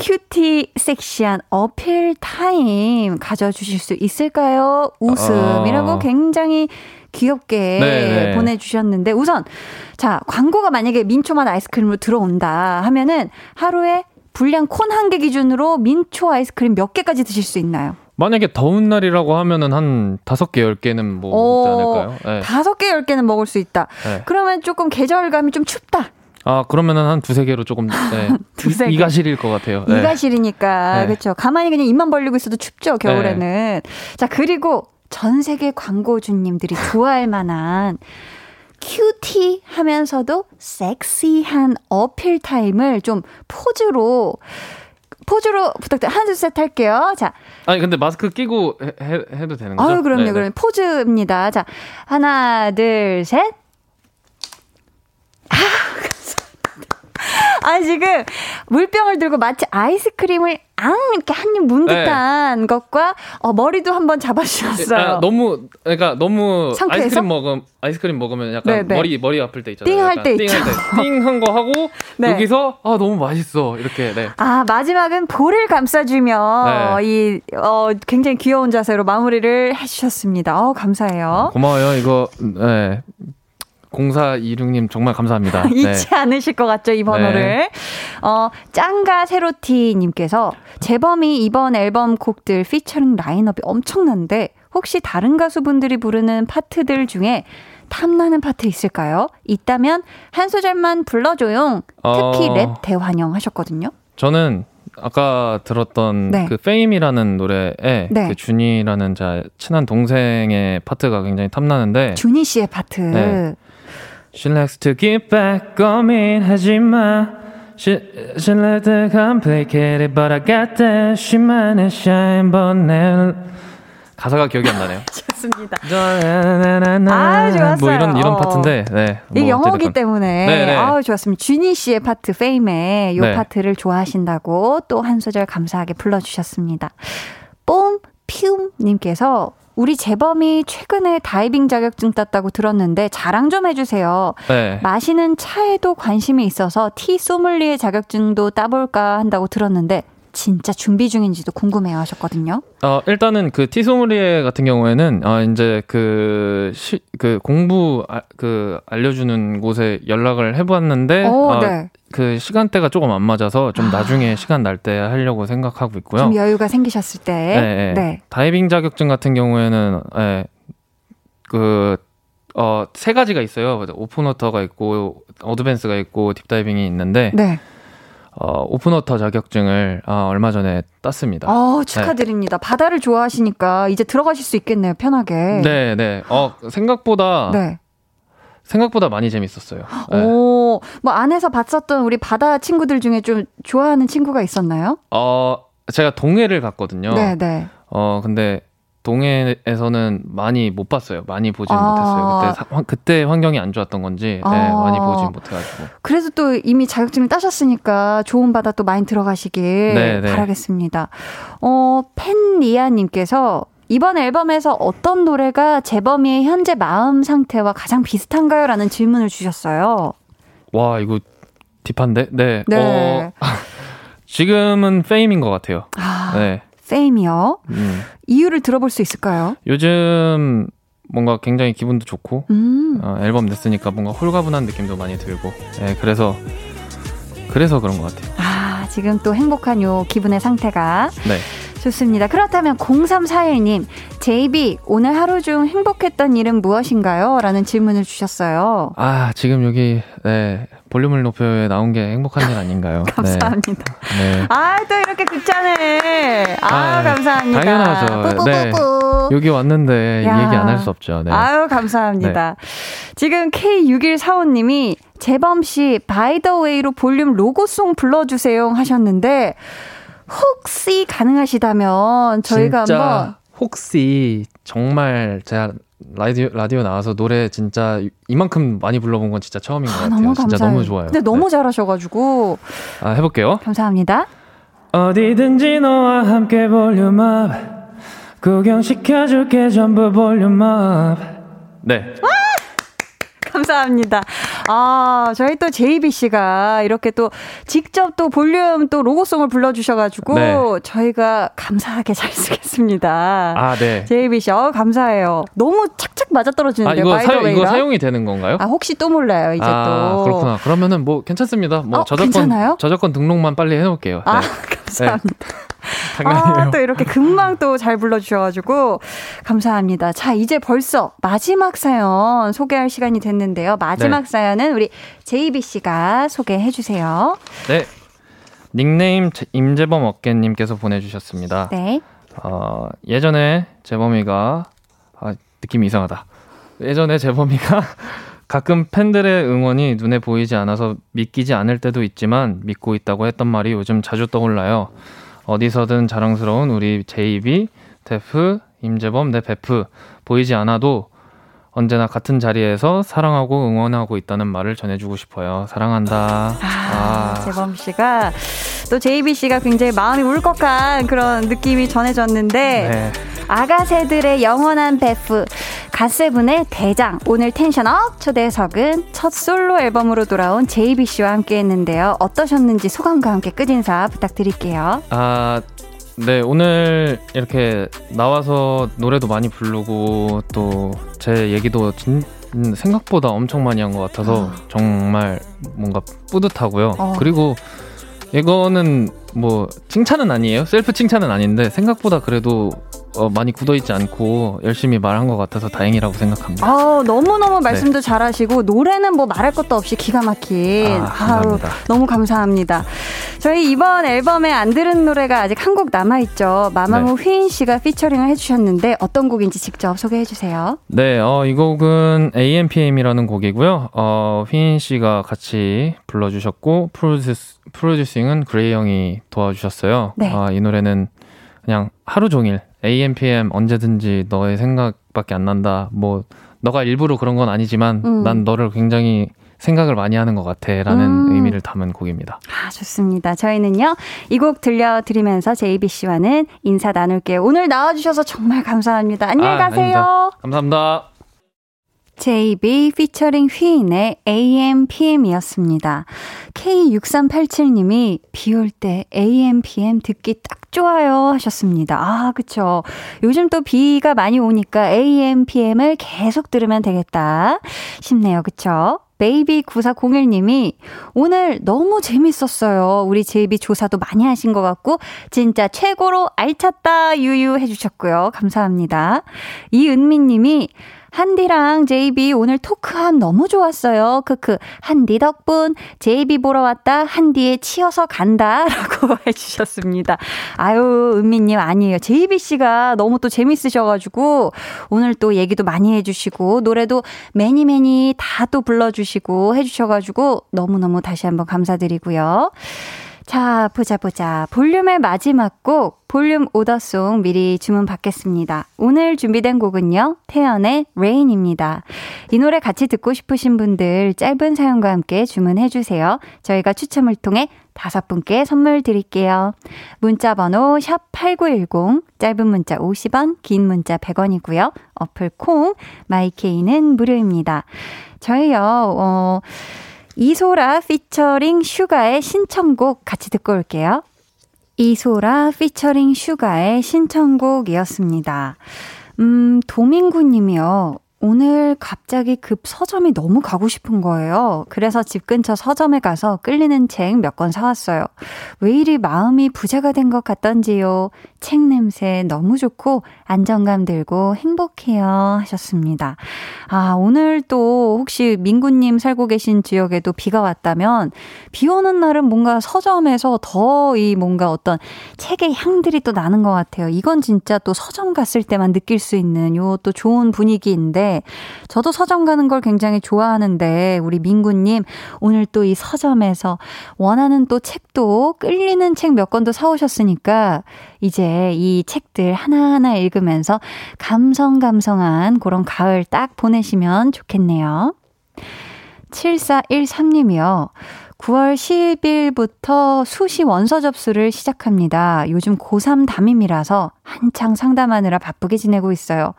S2: cutie 섹시한 어필 타임 가져주실 수 있을까요? 웃음이라고
S1: 어.
S2: 굉장히 귀엽게
S1: 네네.
S2: 보내주셨는데 우선 자 광고가 만약에 민초맛 아이스크림으로 들어온다 하면은 하루에 분량 콘 한 개 기준으로 민초 아이스크림 몇 개까지 드실 수 있나요?
S1: 만약에 더운 날이라고 하면은 한 다섯 개, 열 개는 뭐
S2: 오,
S1: 먹지 않을까요? 네.
S2: 다섯 개, 열 개는 먹을 수 있다.
S1: 네.
S2: 그러면 조금 계절감이 좀 춥다.
S1: 아, 그러면은 한 두세 개로 조금, 네. [laughs]
S2: 두세 개.
S1: 이가 시릴 것 같아요. 네.
S2: 이가 시리니까
S1: 네.
S2: 그렇죠. 가만히 그냥 입만 벌리고 있어도 춥죠 겨울에는. 자 그리고 전 세계 광고주님들이 좋아할 만한 cutie 하면서도 섹시한 어필 타임을 좀 포즈로 포즈로 부탁드려요. 하나, 둘, 셋 할게요. 자,
S1: 아니 근데 마스크 끼고 해, 해, 해도 되는 거죠?
S2: 아유, 그럼요,
S1: 네, 네.
S2: 그럼 포즈입니다. 자, 하나, 둘, 셋. 아, [laughs] 아, 지금 물병을 들고 마치 아이스크림을 앙 이렇게 한 입 문 듯한 것과 어, 머리도 한번 잡아주셨어요.
S1: 아, 너무 그러니까 너무
S2: 상쾌해서?
S1: 아이스크림 먹음 아이스크림 먹으면 약간
S2: 네, 네.
S1: 머리 머리 아플 때 있잖아요.
S2: 띵할 때
S1: 띵할
S2: 있죠.
S1: 때 띵한 거 하고 [laughs]
S2: 네.
S1: 여기서 아 너무 맛있어 이렇게 네.
S2: 아, 마지막은 볼을 감싸주며
S1: 네.
S2: 이 어, 굉장히 귀여운 자세로 마무리를 해주셨습니다. 어, 감사해요.
S1: 고마워요 이거 네. 0426님 정말 감사합니다. [laughs] 네.
S2: 잊지 않으실 것 같죠, 이 번호를. 어, 짱가 세로티님께서 재범이 이번 앨범 곡들 피처링 라인업이 엄청난데 혹시 다른 가수분들이 부르는 파트들 중에 탐나는 파트 있을까요? 있다면 한 소절만 불러줘용. 특히
S1: 어.
S2: 랩 대환영 하셨거든요.
S1: 저는 아까 들었던
S2: 네.
S1: 그 FAME이라는 노래에
S2: 네.
S1: 그 주니라는 자 친한 동생의 파트가 굉장히 탐나는데
S2: 주니 씨의 파트.
S1: 네. She likes to give back 고민하지 마 She, she likes to complicate it But I got that She만의 shine but 내 가사가 기억이 안 나네요 [laughs]
S2: 좋습니다.
S1: 아
S2: 아, 좋았어요.
S1: 뭐 이런 이런
S2: 어.
S1: 파트인데 네. 이뭐
S2: 영어기
S1: 어쨌든.
S2: 때문에
S1: 네, 네.
S2: 아우 좋았습니다. 주니 씨의 파트 FAME의 요
S1: 네.
S2: 파트를 좋아하신다고 또 한 소절 감사하게 불러 주셨습니다. 뽐 피움 님께서 우리 재범이 최근에 다이빙 자격증 땄다고 들었는데 자랑 좀 해주세요.
S1: 네.
S2: 마시는 차에도 관심이 있어서 티 소믈리에 자격증도 따볼까 한다고 들었는데 진짜 준비 중인지도 궁금해요 하셨거든요.
S1: 어, 일단은 그 티소믈리에 같은 경우에는 어, 이제 그, 시, 그 공부 아, 그 알려주는 곳에 연락을 해봤는데
S2: 오,
S1: 어,
S2: 네.
S1: 그 시간대가 조금 안 맞아서 좀 나중에 시간 날 때 하려고 생각하고 있고요.
S2: 좀 여유가 생기셨을 때.
S1: 네, 네.
S2: 네.
S1: 다이빙 자격증 같은 경우에는 예, 그 어, 세 가지가 있어요. open water가 있고 advance가 있고 deep 다이빙이 있는데
S2: 네.
S1: 어, 오픈워터 자격증을 어, 얼마 전에 땄습니다.
S2: 어, 축하드립니다. 바다를 좋아하시니까 이제 들어가실 수 있겠네요, 편하게.
S1: 네, 네. 어, 생각보다
S2: 네.
S1: 생각보다 많이 재밌었어요. 네.
S2: 오, 뭐 안에서 봤었던 우리 바다 친구들 중에 좀 좋아하는 친구가 있었나요?
S1: 어, 제가 동해를 갔거든요.
S2: 네, 네.
S1: 어, 근데 동해에서는 많이 못 봤어요. 많이 보진
S2: 아.
S1: 못했어요. 그때 사- 환- 그때 환경이 안 좋았던 건지 네,
S2: 아.
S1: 많이 보진 못해가지고.
S2: 그래도 또 이미 자격증을 따셨으니까 좋은 바다 또 많이 들어가시길
S1: 네, 네.
S2: 바라겠습니다. 어, 팬리아님께서 이번 앨범에서 어떤 노래가 재범이의 현재 마음 상태와 가장 비슷한가요? 라는 질문을 주셨어요.
S1: 와, 이거 딥한데? 네.
S2: 네.
S1: 어, [laughs] 지금은 페임인 것 같아요.
S2: 아,
S1: 네.
S2: 페임이요.
S1: 음.
S2: 이유를 들어볼 수 있을까요?
S1: 요즘 뭔가 굉장히 기분도 좋고
S2: 음.
S1: 어, 앨범 냈으니까 뭔가 홀가분한 느낌도 많이 들고. 네, 그래서 그래서 그런 것 같아요.
S2: 아, 지금 또 행복한 요 기분의 상태가
S1: 네.
S2: 좋습니다. 그렇다면 0341님, JB, 오늘 하루 중 행복했던 일은 무엇인가요? 라는 질문을 주셨어요.
S1: 아, 지금 여기 네, 볼륨을 높여에 나온 게 행복한 일 아닌가요? [laughs]
S2: 감사합니다.
S1: 네. 네.
S2: 아, 또 이렇게 극찬을. 아,
S1: 아,
S2: 감사합니다.
S1: 당연하죠. 네. 여기 왔는데
S2: 야.
S1: 얘기 안 할 수 없죠. 네.
S2: 아유, 감사합니다. 지금 K6145님이 재범씨, 바이더웨이로 볼륨 로고송 불러주세요 하셨는데, 혹시 가능하시다면 저희가
S1: 진짜
S2: 한번
S1: 혹시 정말 제가 라디오 라디오 나와서 노래 진짜 이만큼 많이 불러본 건 진짜 처음인 것
S2: 아,
S1: 같아요.
S2: 너무
S1: 진짜
S2: 감사해요.
S1: 너무 좋아요.
S2: 근데 너무
S1: 네.
S2: 잘하셔가지고
S1: 아, 해볼게요.
S2: 감사합니다.
S1: 어디든지 너와 함께 볼륨업 구경시켜줄게 전부 볼륨업 네.
S2: 감사합니다. 아, 저희 또 JB 씨가 이렇게 또 직접 또 볼륨 또 로고송을 불러주셔가지고
S1: 네.
S2: 저희가 감사하게 잘 쓰겠습니다.
S1: 아, 네.
S2: JB 씨, 어, 감사해요. 너무 착착
S1: 아,
S2: 맞아떨어지는데요,
S1: 이거, 사,
S2: By The Way랑.
S1: 이거 사용이 되는 건가요?
S2: 아, 혹시 또 몰라요, 이제
S1: 아,
S2: 또.
S1: 그렇구나. 그러면은 뭐 괜찮습니다. 뭐
S2: 어,
S1: 저작권
S2: 괜찮아요?
S1: 저작권 등록만 빨리 해놓을게요.
S2: 아,
S1: 네. [laughs]
S2: 감사합니다.
S1: 장난이에요.
S2: 아, 또 이렇게 금방 또 잘 불러주셔가지고 감사합니다. 자, 이제 벌써 마지막 사연 소개할 시간이 됐는데요. 마지막
S1: 네.
S2: 사연은 우리 JB 씨가 소개해 주세요.
S1: 네. 닉네임 제- 임재범 어깨님께서 보내주셨습니다.
S2: 네.
S1: 어, 예전에 재범이가 아, 느낌이 이상하다. 예전에 재범이가 가끔 팬들의 응원이 눈에 보이지 않아서 믿기지 않을 때도 있지만 믿고 있다고 했던 말이 요즘 자주 떠올라요. 어디서든 자랑스러운 우리 제이비, Def, 임재범, 내 베프 보이지 않아도 언제나 같은 자리에서 사랑하고 응원하고 있다는 말을 전해주고 싶어요. 사랑한다.
S2: 아, 재범 씨가 또 씨가 굉장히 마음이 울컥한 그런 느낌이 전해졌는데
S1: 네.
S2: 아가새들의 영원한 베프 갓세븐의 대장 오늘 텐션업 초대석은 첫 솔로 앨범으로 돌아온 씨와 함께했는데요. 어떠셨는지 소감과 함께 끝인사 부탁드릴게요.
S1: 아, 네, 오늘 이렇게 나와서 노래도 많이 부르고 또 제 얘기도 진, 음, 생각보다 엄청 많이 한 것 같아서 정말 뭔가 뿌듯하고요.
S2: 어.
S1: 그리고 이거는 뭐 칭찬은 아니에요. 셀프 칭찬은 아닌데 생각보다 그래도 어, 많이 굳어있지 않고 열심히 말한 것 같아서 다행이라고 생각합니다.
S2: 아, 너무너무 말씀도 잘하시고 노래는 뭐 말할 것도 없이 기가 막힌
S1: 아.
S2: 아우, 너무 감사합니다. 저희 이번 앨범에 안 들은 노래가 아직 한 곡 남아있죠. 마마무
S1: 네.
S2: 휘인 씨가 피처링을 해주셨는데 어떤 곡인지 직접 소개해 주세요.
S1: 네, 어, 이 곡은 AMPM이라는 곡이고요. 어, 휘인 씨가 같이 불러주셨고, 프로듀스, 프로듀싱은 그레이 형이 도와주셨어요.
S2: 네.
S1: 아, 이 노래는 그냥 하루 종일 AMPM 언제든지 너의 생각밖에 안 난다. 뭐, 너가 일부러 그런 건 아니지만,
S2: 음.
S1: 난 너를 굉장히 생각을 많이 하는 것 같아. 라는
S2: 음.
S1: 의미를 담은 곡입니다.
S2: 아, 좋습니다. 저희는요, 이 곡 들려드리면서 JBC와는 인사 나눌게요. 오늘 나와주셔서 정말 감사합니다. 안녕히
S1: 아,
S2: 가세요.
S1: 아닙니다. 감사합니다.
S2: JB 피처링 휘인의 AM, PM이었습니다. K6387님이 비 올 때 AM, PM 듣기 딱 좋아요 하셨습니다. 아, 그쵸. 요즘 또 비가 많이 오니까 AM, PM을 계속 들으면 되겠다 싶네요. 그쵸? 베이비 9401님이 오늘 너무 재밌었어요. 우리 제이비 조사도 많이 하신 것 같고 진짜 최고로 알찼다 유유 해주셨고요. 감사합니다. 이은미님이 한디랑 제이비 오늘 토크함 너무 좋았어요. 크크. 한디 덕분 제이비 보러 왔다. 한디에 치여서 간다. [laughs] 라고 해 주셨습니다. 아유, 은미 님 아니에요. 제이비 씨가 너무 또 재밌으셔 가지고 오늘 또 얘기도 많이 해 주시고 노래도 many many 다 또 불러 주시고 해 주셔 가지고 너무너무 다시 한번 감사드리고요. 자, 보자, 보자. 볼륨의 마지막 곡, 볼륨 오더송 미리 주문 받겠습니다. 오늘 준비된 곡은요, 태연의 Rain입니다. 이 노래 같이 듣고 싶으신 분들 짧은 사연과 함께 주문해주세요. 저희가 추첨을 통해 다섯 분께 선물 드릴게요. 문자 번호 샵8910, 짧은 문자 50원, 긴 문자 100원이고요. 어플 콩, 마이케이는 무료입니다. 저희요, 어, 이소라 피처링 슈가의 신청곡 같이 듣고 올게요. 이소라 피처링 슈가의 신청곡이었습니다. 음, 도민구 님이요. 오늘 갑자기 급 서점이 너무 가고 싶은 거예요. 그래서 집 근처 서점에 가서 끌리는 책 몇 권 사왔어요. 왜 이리 마음이 부자가 된 것 같던지요. 책 냄새 너무 좋고 안정감 들고 행복해요. 하셨습니다. 아, 오늘 또 혹시 민구님 살고 계신 지역에도 비가 왔다면 비 오는 날은 뭔가 서점에서 더 이 뭔가 어떤 책의 향들이 또 나는 것 같아요. 이건 진짜 또 서점 갔을 때만 느낄 수 있는 요 또 좋은 분위기인데 저도 서점 가는 걸 굉장히 좋아하는데 우리 민구님 오늘 또 이 서점에서 원하는 또 책도 끌리는 책 몇 권도 사오셨으니까 이제 이 책들 하나하나 읽으면서 감성감성한 그런 가을 딱 보내시면 좋겠네요. 7413님이요. 9월 10일부터 수시 원서 접수를 시작합니다. 요즘 고3 담임이라서 한창 상담하느라 바쁘게 지내고 있어요.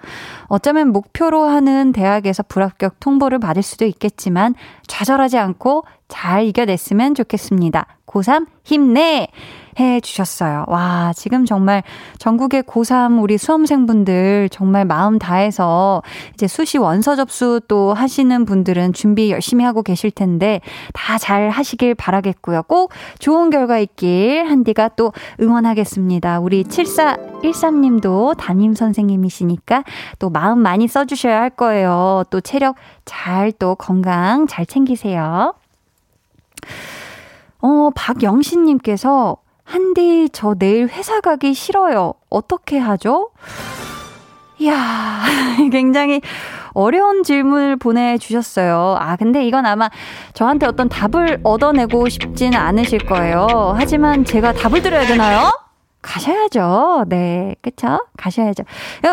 S2: 어쩌면 목표로 하는 대학에서 불합격 통보를 받을 수도 있겠지만 좌절하지 않고 잘 이겨냈으면 좋겠습니다. 고3 힘내! 해 주셨어요. 와, 지금 정말 전국의 고3 우리 수험생분들 정말 마음 다해서 이제 수시 원서 접수 또 하시는 분들은 준비 열심히 하고 계실 텐데 다 잘 하시길 바라겠고요. 꼭 좋은 결과 있길 한디가 또 응원하겠습니다. 우리 7413님도 담임 선생님이시니까 또 마음 많이 써주셔야 할 거예요. 또 체력 잘 또 건강 잘 챙기세요. 어, 박영신님께서 한디, 저 내일 회사 가기 싫어요. 어떻게 하죠? 이야, [laughs] 굉장히 어려운 질문을 보내주셨어요. 아, 근데 이건 아마 저한테 어떤 답을 얻어내고 싶진 않으실 거예요. 하지만 제가 답을 드려야 되나요? 가셔야죠. 네, 그쵸? 가셔야죠.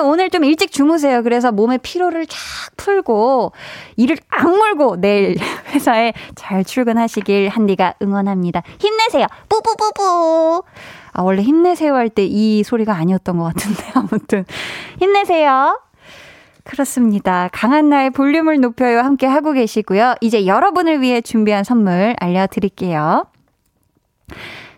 S2: 오늘 좀 일찍 주무세요. 그래서 몸의 피로를 쫙 풀고, 일을 악물고 내일 [laughs] 회사에 잘 출근하시길 한디가 응원합니다. 힘내세요. 뿌뿌뿌뿌. 아, 원래 힘내세요 할 때 이 소리가 아니었던 것 같은데, [laughs] 아무튼. 힘내세요. 그렇습니다. 강한 나의 볼륨을 높여요. 함께 하고 계시고요. 이제 여러분을 위해 준비한 선물 알려드릴게요.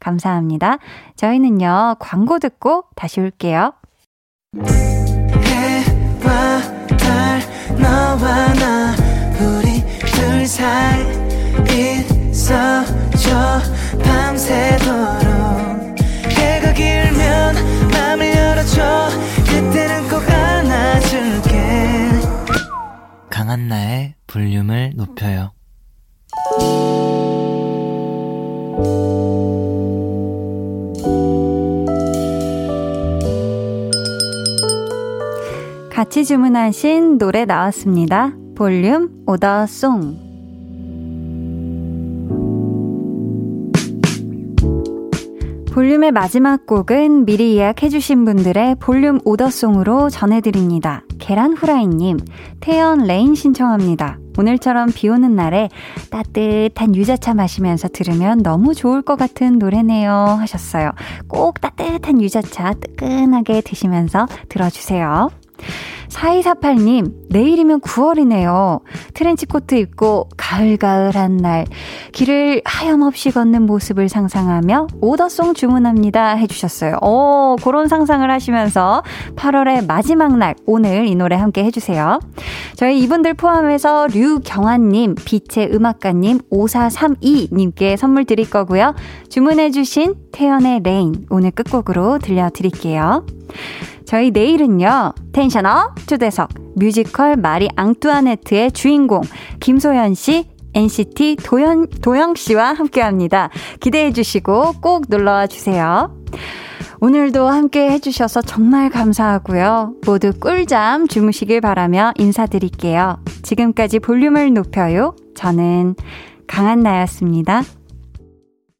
S2: 감사합니다. 저희는요, 광고 듣고 다시 올게요. 해와 달, 너와 나, 우리 둘 사이 있어줘, 밤새도록. 해가 길면 맘을 열어줘, 그때는 꼭 안아줄게. 강한나의 볼륨을 높여요. 같이 주문하신 노래 나왔습니다. 볼륨 오더송. 볼륨의 마지막 곡은 미리 예약해주신 분들의 볼륨 오더송으로 전해드립니다. 계란 후라이님, 태연 Rain 신청합니다. 오늘처럼 비 오는 날에 따뜻한 유자차 마시면서 들으면 너무 좋을 것 같은 노래네요. 하셨어요. 꼭 따뜻한 유자차 뜨끈하게 드시면서 들어주세요. 4248님, 내일이면 9월이네요. 트렌치코트 입고 가을가을한 날, 길을 하염없이 걷는 모습을 상상하며 오더송 주문합니다. 해주셨어요. 오, 그런 상상을 하시면서 8월의 마지막 날, 오늘 이 노래 함께 해주세요. 저희 이분들 포함해서 류경환님, 빛의 음악가님, 5432님께 선물 드릴 거고요. 주문해주신 태연의 Rain, 오늘 끝곡으로 들려드릴게요. 저희 내일은요, tension up 초대석, 뮤지컬 마리 앙뚜아네트의 주인공, 김소현 씨, NCT 도연, 도영 씨와 함께 합니다. 기대해 주시고 꼭 놀러와 주세요. 오늘도 함께 해주셔서 정말 감사하고요. 모두 꿀잠 주무시길 바라며 인사드릴게요. 지금까지 볼륨을 높여요. 저는 강한나였습니다.